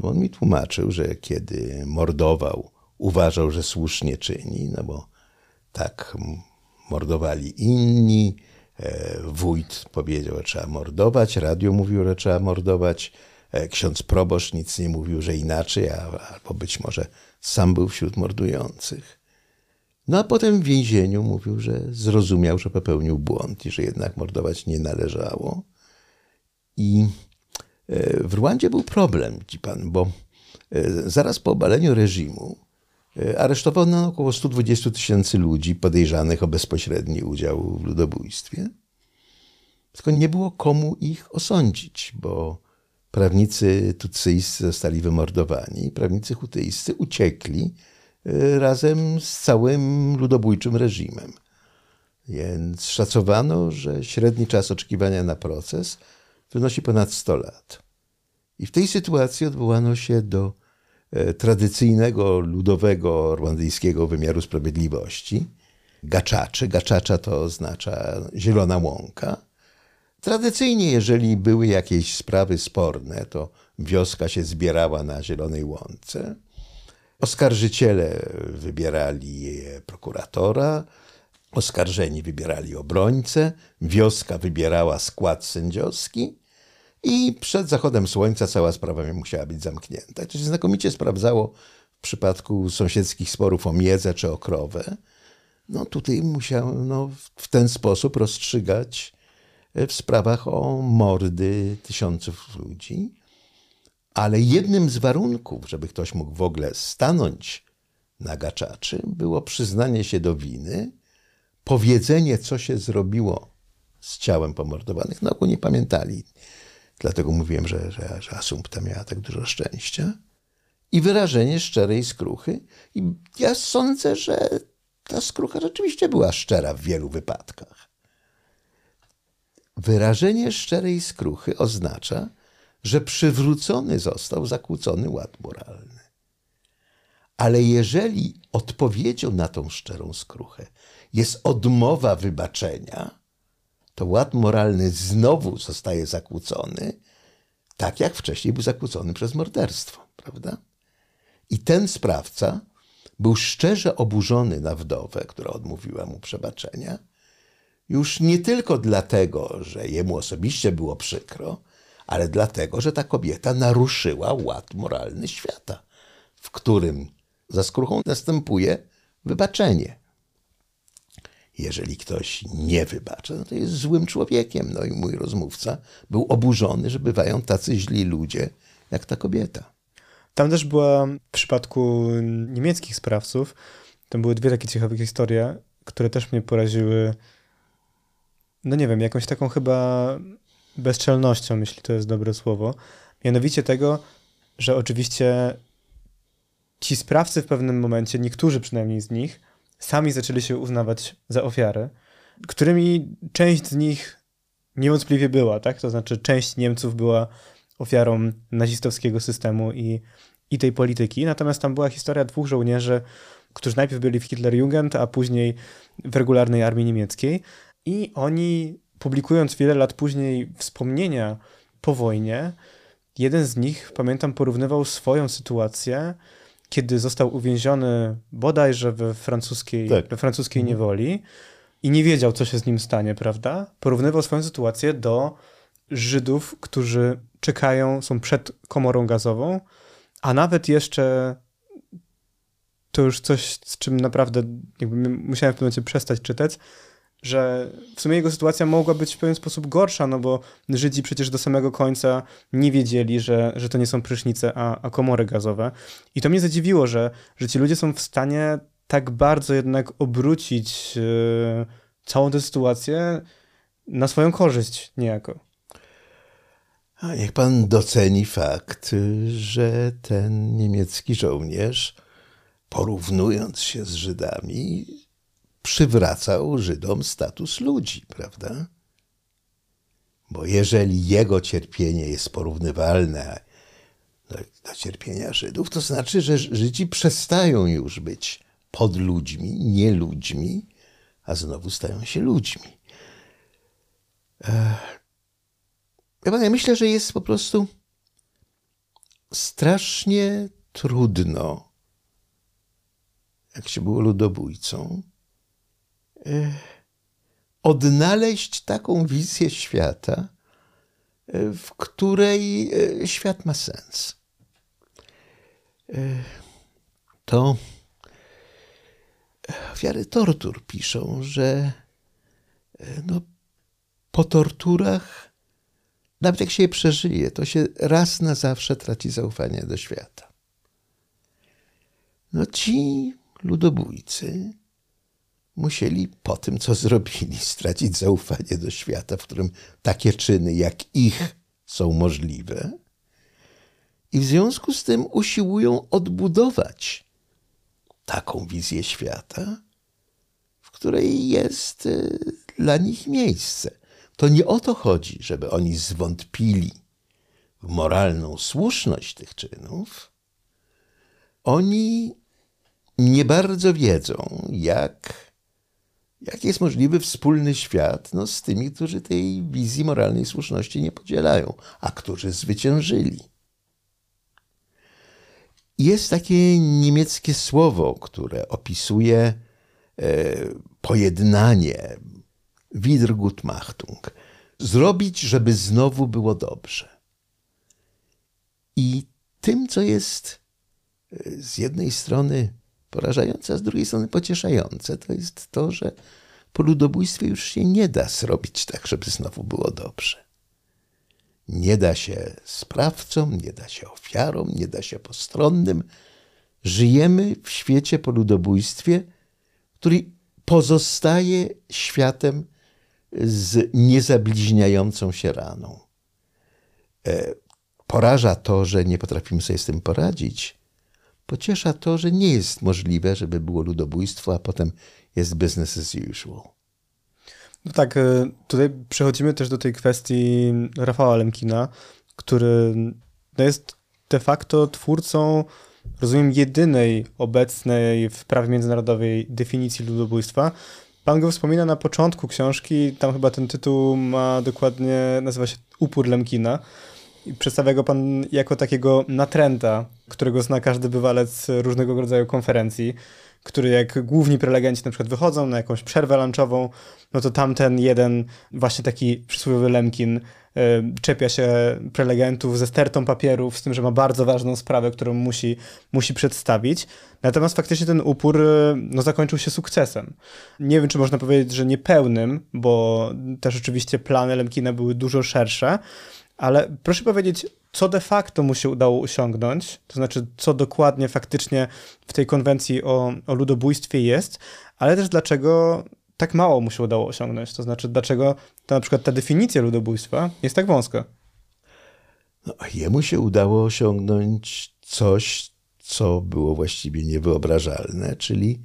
On mi tłumaczył, że kiedy mordował, uważał, że słusznie czyni, no bo tak mordowali inni. E, wójt powiedział, że trzeba mordować, radio mówiło, że trzeba mordować, e, ksiądz proboszcz nic nie mówił, że inaczej, albo być może sam był wśród mordujących. No a potem w więzieniu mówił, że zrozumiał, że popełnił błąd i że jednak mordować nie należało. I e, w Rwandzie był problem, ci pan, bo zaraz po obaleniu reżimu aresztowano około 120 tysięcy ludzi podejrzanych o bezpośredni udział w ludobójstwie. Tylko nie było komu ich osądzić, bo prawnicy tutsyjscy zostali wymordowani, prawnicy hutyjscy uciekli Y, razem z całym ludobójczym reżimem. Więc szacowano, że średni czas oczekiwania na proces wynosi ponad 100 lat. I w tej sytuacji odwołano się do e, tradycyjnego, ludowego, rwandyjskiego wymiaru sprawiedliwości. Gaczaczy. Gaczacza to oznacza zielona łąka. Tradycyjnie, jeżeli były jakieś sprawy sporne, to wioska się zbierała na zielonej łące. Oskarżyciele wybierali prokuratora, oskarżeni wybierali obrońcę, wioska wybierała skład sędziowski i przed zachodem słońca cała sprawa musiała być zamknięta. To się znakomicie sprawdzało w przypadku sąsiedzkich sporów o miedzę czy o krowę. No tutaj musiano w ten sposób rozstrzygać w sprawach o mordy tysiąców ludzi. Ale jednym z warunków, żeby ktoś mógł w ogóle stanąć na gaczaczy, było przyznanie się do winy, powiedzenie, co się zrobiło z ciałem pomordowanych. No, nie pamiętali. Dlatego mówiłem, że, że, że Asumpta miała tak dużo szczęścia. I wyrażenie szczerej skruchy. I ja sądzę, że ta skrucha rzeczywiście była szczera w wielu wypadkach. Wyrażenie szczerej skruchy oznacza, że przywrócony został zakłócony ład moralny. Ale jeżeli odpowiedzią na tą szczerą skruchę jest odmowa wybaczenia, to ład moralny znowu zostaje zakłócony, tak jak wcześniej był zakłócony przez morderstwo, prawda? I ten sprawca był szczerze oburzony na wdowę, która odmówiła mu przebaczenia, już nie tylko dlatego, że jemu osobiście było przykro, ale dlatego, że ta kobieta naruszyła ład moralny świata, w którym za skruchą następuje wybaczenie. Jeżeli ktoś nie wybacza, no to jest złym człowiekiem. No i mój rozmówca był oburzony, że bywają tacy źli ludzie jak ta kobieta. Tam też była w przypadku niemieckich sprawców, tam były dwie takie ciekawe historie, które też mnie poraziły. No nie wiem, jakąś taką chyba bezczelnością, jeśli to jest dobre słowo. Mianowicie tego, że oczywiście ci sprawcy w pewnym momencie, niektórzy przynajmniej z nich, sami zaczęli się uznawać za ofiary, którymi część z nich niewątpliwie była, tak? To znaczy część Niemców była ofiarą nazistowskiego systemu i, i tej polityki. Natomiast tam była historia dwóch żołnierzy, którzy najpierw byli w Hitlerjugend, a później w regularnej armii niemieckiej. I oni publikując wiele lat później wspomnienia po wojnie, jeden z nich, pamiętam, porównywał swoją sytuację, kiedy został uwięziony bodajże we francuskiej, Tak. we francuskiej niewoli i nie wiedział, co się z nim stanie, prawda? Porównywał swoją sytuację do Żydów, którzy czekają, są przed komorą gazową, a nawet jeszcze to już coś, z czym naprawdę jakby musiałem w pewnym momencie przestać czytać, że w sumie jego sytuacja mogła być w pewien sposób gorsza, no bo Żydzi przecież do samego końca nie wiedzieli, że, że to nie są prysznice, a, a komory gazowe. I to mnie zadziwiło, że, że ci ludzie są w stanie tak bardzo jednak obrócić yy, całą tę sytuację na swoją korzyść niejako. A niech pan doceni fakt, że ten niemiecki żołnierz, porównując się z Żydami, przywracał Żydom status ludzi, prawda? Bo jeżeli jego cierpienie jest porównywalne do, do cierpienia Żydów, to znaczy, że Żydzi przestają już być pod ludźmi, nie ludźmi, a znowu stają się ludźmi. Ja, myślę, że jest po prostu strasznie trudno, jak się było ludobójcą, odnaleźć taką wizję świata, e, w której e, świat ma sens. To ofiary tortur piszą, że no, po torturach nawet jak się je przeżyje, to się raz na zawsze traci zaufanie do świata. No ci ludobójcy musieli po tym, co zrobili, stracić zaufanie do świata, w którym takie czyny jak ich są możliwe. I w związku z tym usiłują odbudować taką wizję świata, w której jest y, dla nich miejsce. To nie o to chodzi, żeby oni zwątpili w moralną słuszność tych czynów. Oni nie bardzo wiedzą, jak, jak jest możliwy wspólny świat no, z tymi, którzy tej wizji moralnej słuszności nie podzielają, a którzy zwyciężyli. Jest takie niemieckie słowo, które opisuje e, pojednanie, Wiedergutmachtung. Zrobić, żeby znowu było dobrze. I tym, co jest e, z jednej strony porażające, a z drugiej strony pocieszające, to jest to, że po ludobójstwie już się nie da zrobić tak, żeby znowu było dobrze. Nie da się sprawcom, nie da się ofiarom, nie da się postronnym. Żyjemy w świecie po ludobójstwie, który pozostaje światem z niezabliźniającą się raną. E, poraża to, że nie potrafimy sobie z tym poradzić. Pociesza to, że nie jest możliwe, żeby było ludobójstwo, a potem jest business as usual. No tak, e, tutaj przechodzimy też do tej kwestii Rafała Lemkina, który no jest de facto twórcą, rozumiem, jedynej obecnej w prawie międzynarodowej definicji ludobójstwa. Pan go wspomina na początku książki, tam chyba ten tytuł ma dokładnie, nazywa się Upór Lemkina. Przedstawia go pan jako takiego natręta, którego zna każdy bywalec różnego rodzaju konferencji, który jak główni prelegenci na przykład wychodzą na jakąś przerwę lunchową, no to tamten jeden, właśnie taki przysłowiowy Lemkin, czepia się prelegentów ze stertą papierów, z tym, że ma bardzo ważną sprawę, którą musi, musi przedstawić. Natomiast faktycznie ten upór no, zakończył się sukcesem. Nie wiem, czy można powiedzieć, że niepełnym, bo też oczywiście plany Lemkina były dużo szersze, ale proszę powiedzieć, co de facto mu się udało osiągnąć, to znaczy, co dokładnie faktycznie w tej konwencji o, o ludobójstwie jest, ale też dlaczego tak mało mu się udało osiągnąć. To znaczy, dlaczego to na przykład ta definicja ludobójstwa jest tak wąska. No, jemu się udało osiągnąć coś, co było właściwie niewyobrażalne, czyli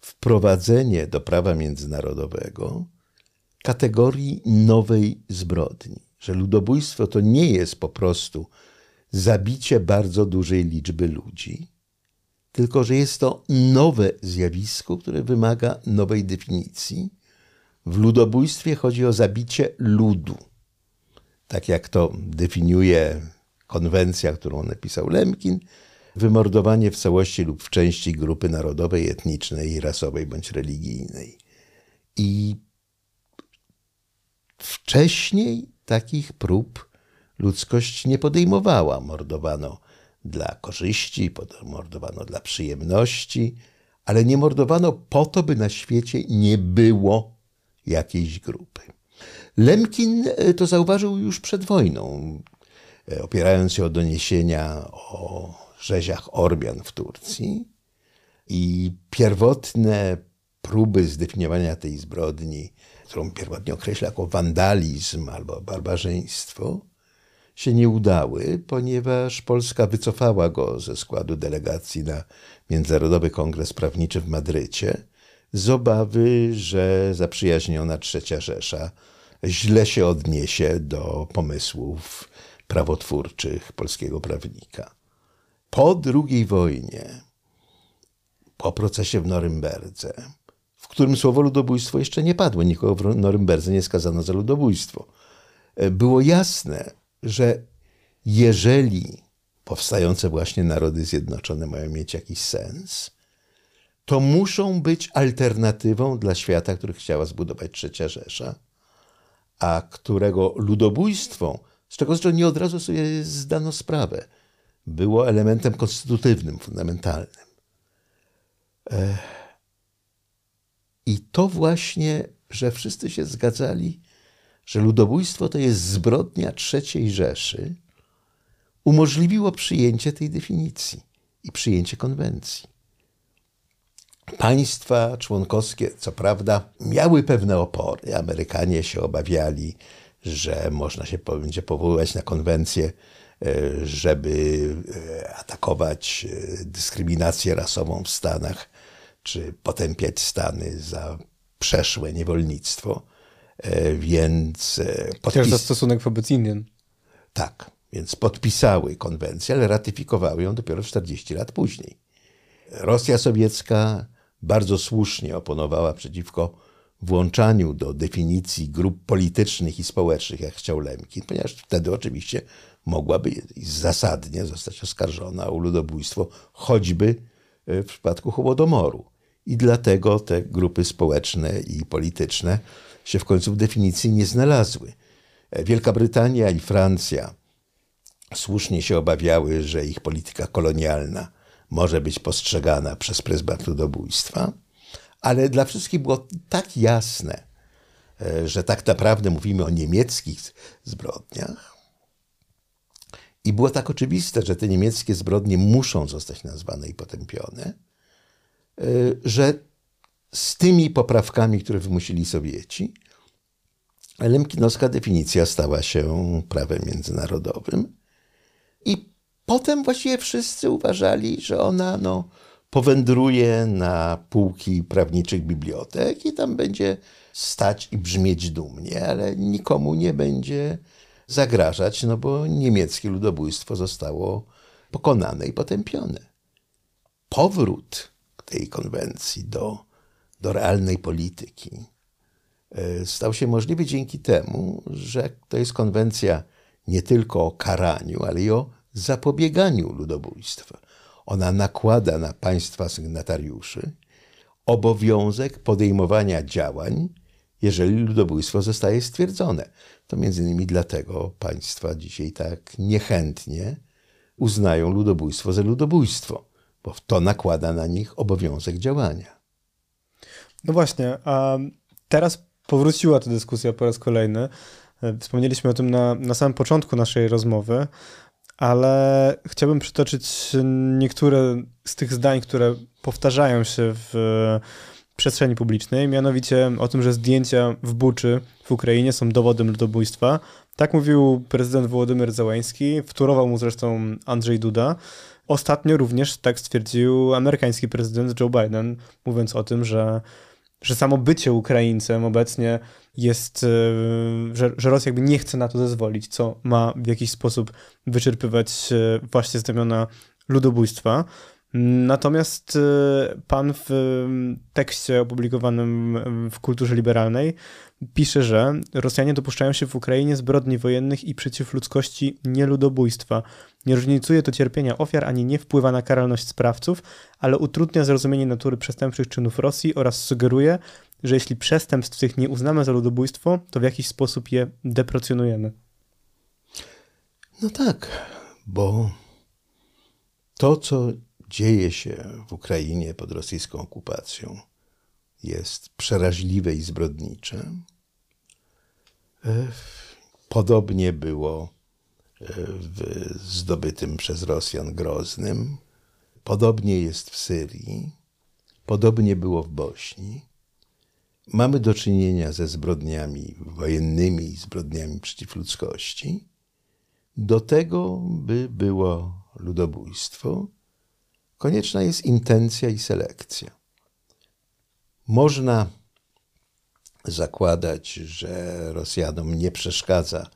wprowadzenie do prawa międzynarodowego kategorii nowej zbrodni. Że ludobójstwo to nie jest po prostu zabicie bardzo dużej liczby ludzi, tylko że jest to nowe zjawisko, które wymaga nowej definicji. W ludobójstwie chodzi o zabicie ludu. Tak jak to definiuje konwencja, którą napisał Lemkin, wymordowanie w całości lub w części grupy narodowej, etnicznej, rasowej bądź religijnej. I wcześniej takich prób ludzkość nie podejmowała. Mordowano dla korzyści, mordowano dla przyjemności, ale nie mordowano po to, by na świecie nie było jakiejś grupy. Lemkin e, to zauważył już przed wojną, e, opierając się o doniesienia o rzeziach Orbian w Turcji i pierwotne próby zdefiniowania tej zbrodni, którą pierwotnie określa jako wandalizm albo barbarzyństwo, się nie udały, ponieważ Polska wycofała go ze składu delegacji na Międzynarodowy Kongres Prawniczy w Madrycie z obawy, że zaprzyjaźniona Trzecia Rzesza źle się odniesie do pomysłów prawotwórczych polskiego prawnika. Po II wojnie, po procesie w Norymberdze, którym słowo ludobójstwo jeszcze nie padło, nikogo w Norymberdze nie skazano za ludobójstwo, było jasne, że jeżeli powstające właśnie narody zjednoczone mają mieć jakiś sens, to muszą być alternatywą dla świata, który chciała zbudować Trzecia Rzesza, a którego ludobójstwo, z czego zresztą nie od razu sobie zdano sprawę, było elementem konstytutywnym, fundamentalnym. I to właśnie, że wszyscy się zgadzali, że ludobójstwo to jest zbrodnia III Rzeszy, umożliwiło przyjęcie tej definicji i przyjęcie konwencji. Państwa członkowskie, co prawda, miały pewne opory. Amerykanie się obawiali, że można się będzie powoływać na konwencję, e, żeby e, atakować e, dyskryminację rasową w Stanach, czy potępiać Stany za przeszłe niewolnictwo. Więc. Podpis... za stosunek wobec Indian. Tak, więc podpisały konwencję, ale ratyfikowały ją dopiero 40 lat później. Rosja sowiecka bardzo słusznie oponowała przeciwko włączaniu do definicji grup politycznych i społecznych, jak chciał Lemkin, ponieważ wtedy oczywiście mogłaby zasadnie zostać oskarżona o ludobójstwo, choćby e, w przypadku Hołodomoru. I dlatego te grupy społeczne i polityczne się w końcu w definicji nie znalazły. E, Wielka Brytania i Francja słusznie się obawiały, że ich polityka kolonialna może być postrzegana przez pryzmat ludobójstwa, ale dla wszystkich było tak jasne, e, że tak naprawdę mówimy o niemieckich zbrodniach. I było tak oczywiste, że te niemieckie zbrodnie muszą zostać nazwane i potępione, że z tymi poprawkami, które wymusili Sowieci, lemkinowska definicja stała się prawem międzynarodowym. I potem właściwie wszyscy uważali, że ona no, powędruje na półki prawniczych bibliotek i tam będzie stać i brzmieć dumnie, ale nikomu nie będzie zagrażać, no bo niemieckie ludobójstwo zostało pokonane i potępione. Powrót tej konwencji do, do realnej polityki e, stał się możliwy dzięki temu, że to jest konwencja nie tylko o karaniu, ale i o zapobieganiu ludobójstwa. Ona nakłada na państwa sygnatariuszy obowiązek podejmowania działań, jeżeli ludobójstwo zostaje stwierdzone. To między innymi dlatego państwa dzisiaj tak niechętnie uznają ludobójstwo za ludobójstwo, bo to nakłada na nich obowiązek działania. No właśnie, a teraz powróciła ta dyskusja po raz kolejny. Wspomnieliśmy o tym na, na samym początku naszej rozmowy, ale chciałbym przytoczyć niektóre z tych zdań, które powtarzają się w przestrzeni publicznej, mianowicie o tym, że zdjęcia w Buczy w Ukrainie są dowodem ludobójstwa. Tak mówił prezydent Włodymyr Załański, wtórował mu zresztą Andrzej Duda. Ostatnio również tak stwierdził amerykański prezydent Joe Biden, mówiąc o tym, że, że samo bycie Ukraińcem obecnie jest, e, że, że Rosja jakby nie chce na to zezwolić, co ma w jakiś sposób wyczerpywać właśnie znamiona ludobójstwa. Natomiast y, pan w tekście opublikowanym w kulturze liberalnej pisze, że Rosjanie dopuszczają się w Ukrainie zbrodni wojennych i przeciw ludzkości nieludobójstwa. Nie różnicuje to cierpienia ofiar ani nie wpływa na karalność sprawców, ale utrudnia zrozumienie natury przestępczych czynów Rosji oraz sugeruje, że jeśli przestępstw tych nie uznamy za ludobójstwo, to w jakiś sposób je deprecjonujemy. No tak, bo to, co dzieje się w Ukrainie pod rosyjską okupacją, jest przeraźliwe i zbrodnicze. E, podobnie było e, w zdobytym przez Rosjan Groznym, podobnie jest w Syrii, podobnie było w Bośni. Mamy do czynienia ze zbrodniami wojennymi i zbrodniami przeciw ludzkości. Do tego, by było ludobójstwo, konieczna jest intencja i selekcja. Można zakładać, że Rosjanom nie przeszkadza,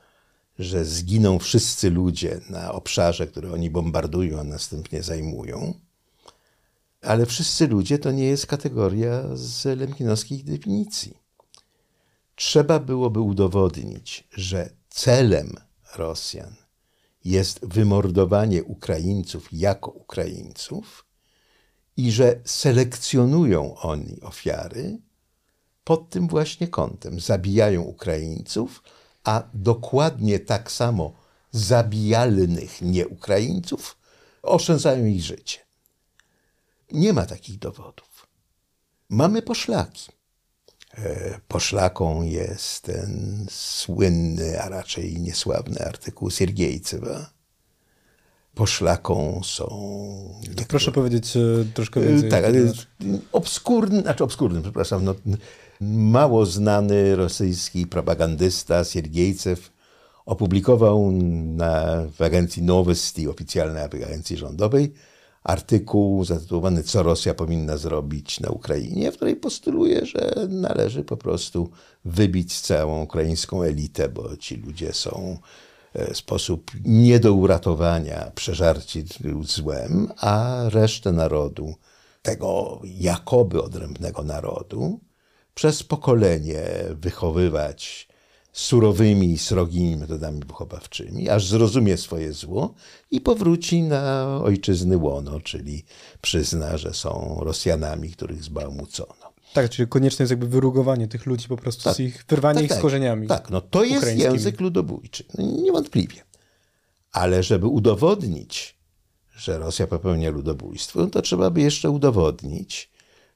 że zginą wszyscy ludzie na obszarze, który oni bombardują, a następnie zajmują. Ale wszyscy ludzie to nie jest kategoria z lemkinowskich definicji. Trzeba byłoby udowodnić, że celem Rosjan jest wymordowanie Ukraińców jako Ukraińców i że selekcjonują oni ofiary pod tym właśnie kątem. Zabijają Ukraińców, a dokładnie tak samo zabijalnych nieukraińców oszczędzają ich życie. Nie ma takich dowodów. Mamy poszlaki. E, poszlaką jest ten słynny, a raczej niesławny artykuł Siergiejcewa. Poszlaką są. To proszę powiedzieć e, troszkę więcej. Tak, ale obskurny, znaczy obskurny, przepraszam, no, mało znany rosyjski propagandysta Siergiejcew opublikował na, w agencji Nowosti, oficjalnej agencji rządowej, artykuł zatytułowany Co Rosja powinna zrobić na Ukrainie, w której postuluje, że należy po prostu wybić całą ukraińską elitę, bo ci ludzie są w sposób nie do uratowania przeżarci złem, a resztę narodu, tego jakoby odrębnego narodu, przez pokolenie wychowywać surowymi i srogimi metodami wychowawczymi, aż zrozumie swoje zło i powróci na ojczyzny łono, czyli przyzna, że są Rosjanami, których zbałmucono. Tak, czyli konieczne jest jakby wyrugowanie tych ludzi, po prostu tak, z ich, wyrwanie tak, ich tak, z korzeniami. Tak, no to jest język ludobójczy, no, niewątpliwie. Ale żeby udowodnić, że Rosja popełnia ludobójstwo, to trzeba by jeszcze udowodnić,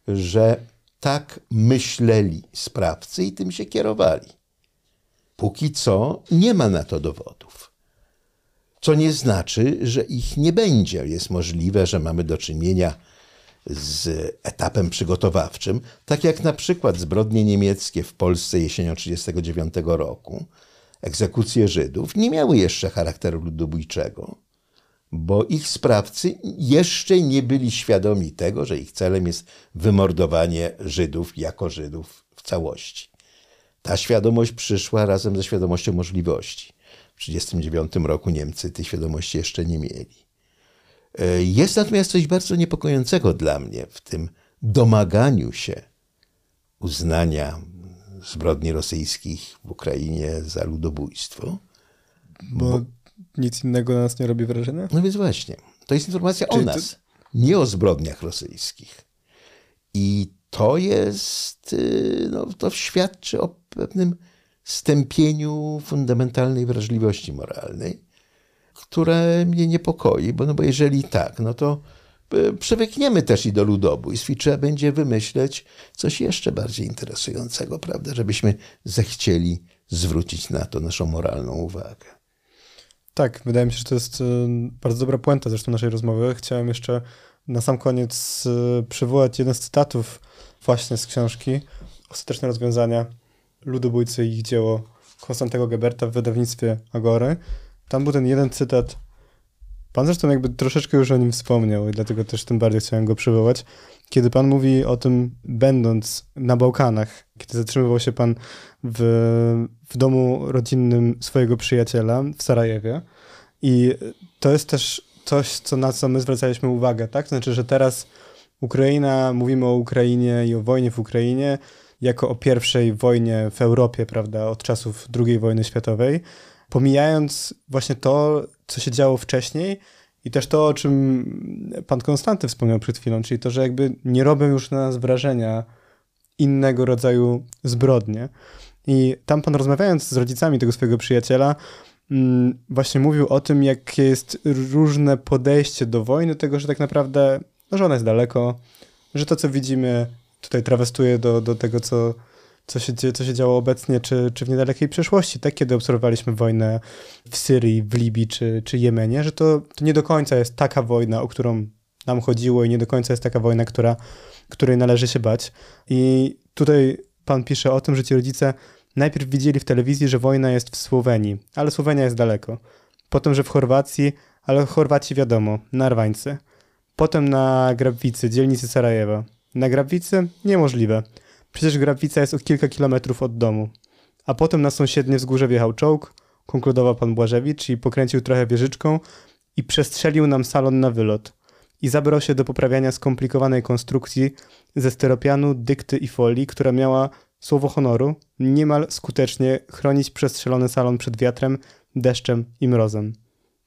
że tak myśleli sprawcy i tym się kierowali. Póki co nie ma na to dowodów. Co nie znaczy, że ich nie będzie. Jest możliwe, że mamy do czynienia z etapem przygotowawczym, tak jak na przykład zbrodnie niemieckie w Polsce jesienią 1939 roku, egzekucje Żydów, nie miały jeszcze charakteru ludobójczego, bo ich sprawcy jeszcze nie byli świadomi tego, że ich celem jest wymordowanie Żydów jako Żydów w całości. Ta świadomość przyszła razem ze świadomością możliwości. W 1939 roku Niemcy tej świadomości jeszcze nie mieli. E, jest natomiast coś bardzo niepokojącego dla mnie w tym domaganiu się uznania zbrodni rosyjskich w Ukrainie za ludobójstwo. Bo, bo nic innego na nas nie robi wrażenia? No więc właśnie. To jest informacja Czyli o nas, to... nie o zbrodniach rosyjskich. I to jest, y, no, to świadczy o pewnym stępieniu fundamentalnej wrażliwości moralnej które mnie niepokoi, bo, no bo jeżeli tak, no to e, przywykniemy też i do ludobójstw i trzeba będzie wymyśleć coś jeszcze bardziej interesującego, prawda, żebyśmy zechcieli zwrócić na to naszą moralną uwagę. Tak, wydaje mi się, że to jest e, bardzo dobra puenta zresztą naszej rozmowy. Chciałem jeszcze na sam koniec przywołać jeden z cytatów właśnie z książki Ostateczne rozwiązania ludobójcy i ich dzieło Konstantego Geberta w wydawnictwie Agory. Tam był ten jeden cytat. Pan zresztą jakby troszeczkę już o nim wspomniał i dlatego też tym bardziej chciałem go przywołać. Kiedy pan mówi o tym, będąc na Bałkanach, kiedy zatrzymywał się pan w, w domu rodzinnym swojego przyjaciela w Sarajewie. I to jest też coś, co, na co my zwracaliśmy uwagę, tak? To znaczy, że teraz Ukraina, mówimy o Ukrainie i o wojnie w Ukrainie jako o pierwszej wojnie w Europie, prawda, od czasów II wojny światowej, pomijając właśnie to, co się działo wcześniej i też to, o czym pan Konstanty wspomniał przed chwilą, czyli to, że jakby nie robią już na nas wrażenia innego rodzaju zbrodnie. I tam pan rozmawiając z rodzicami tego swojego przyjaciela, mm, właśnie mówił o tym, jakie jest różne podejście do wojny, tego, że tak naprawdę, no, że ona jest daleko, że to, co widzimy, tutaj trawestuję do, do tego, co, co, się, co się działo obecnie, czy, czy w niedalekiej przeszłości, tak, kiedy obserwowaliśmy wojnę w Syrii, w Libii, czy, czy Jemenie, że to, to nie do końca jest taka wojna, o którą nam chodziło i nie do końca jest taka wojna, która, której należy się bać. I tutaj pan pisze o tym, że ci rodzice najpierw widzieli w telewizji, że wojna jest w Słowenii, ale Słowenia jest daleko. Potem, że w Chorwacji, ale Chorwaci wiadomo, Narwańcy. Potem na Grabwicy, dzielnicy Sarajewa. Na Grabwicy? Niemożliwe. Przecież Grabwica jest o kilka kilometrów od domu. A potem na sąsiednie wzgórze wjechał czołg, konkludował pan Błażewicz i pokręcił trochę wieżyczką i przestrzelił nam salon na wylot. I zabrał się do poprawiania skomplikowanej konstrukcji ze styropianu, dykty i folii, która miała, słowo honoru, niemal skutecznie chronić przestrzelony salon przed wiatrem, deszczem i mrozem.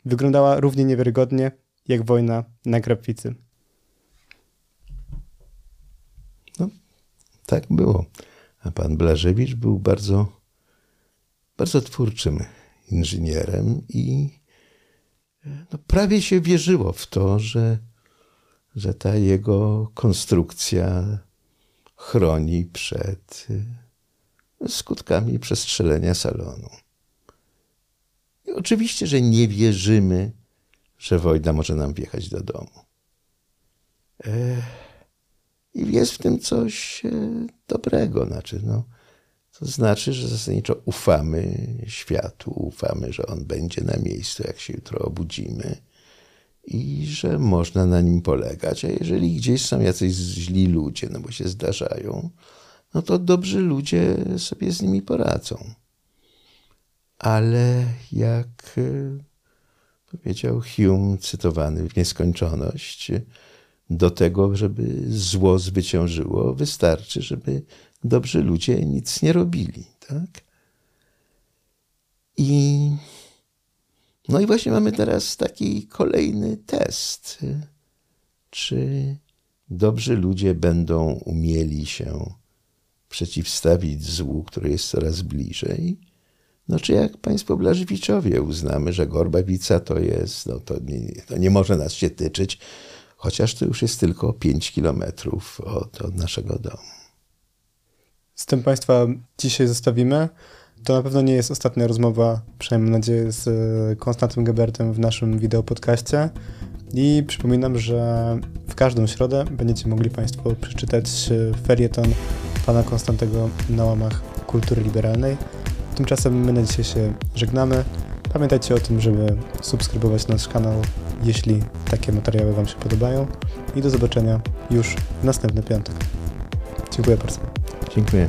Wyglądała równie niewiarygodnie jak wojna na Grabwicy. Tak było. A pan Blażewicz był bardzo, bardzo twórczym inżynierem i no, prawie się wierzyło w to, że, że ta jego konstrukcja chroni przed y, skutkami przestrzelenia salonu. I oczywiście, że nie wierzymy, że wojna może nam wjechać do domu. Ech. I jest w tym coś e, dobrego. Znaczy, no, to znaczy, że zasadniczo ufamy światu, ufamy, że on będzie na miejscu, jak się jutro obudzimy i że można na nim polegać. A jeżeli gdzieś są jacyś źli ludzie, no bo się zdarzają, no to dobrzy ludzie sobie z nimi poradzą. Ale jak e, powiedział Hume, cytowany w nieskończoność, do tego, żeby zło zwyciężyło, wystarczy, żeby dobrzy ludzie nic nie robili. Tak? I no i właśnie mamy teraz taki kolejny test. Czy dobrzy ludzie będą umieli się przeciwstawić złu, które jest coraz bliżej? No czy jak państwo Blażewiczowie uznamy, że Gorbawica to jest, no to nie, to nie może nas się tyczyć, chociaż to już jest tylko 5 kilometrów od, od naszego domu. Z tym Państwa dzisiaj zostawimy. To na pewno nie jest ostatnia rozmowa, przynajmniej mam nadzieję, z e, Konstantym Gebertem w naszym wideopodcaście. I przypominam, że w każdą środę będziecie mogli Państwo przeczytać e, ferieton pana Konstantego na łamach kultury liberalnej. Tymczasem my na dzisiaj się żegnamy. Pamiętajcie o tym, żeby subskrybować nasz kanał, jeśli takie materiały Wam się podobają. I do zobaczenia już w następny piątek. Dziękuję bardzo. Dziękuję.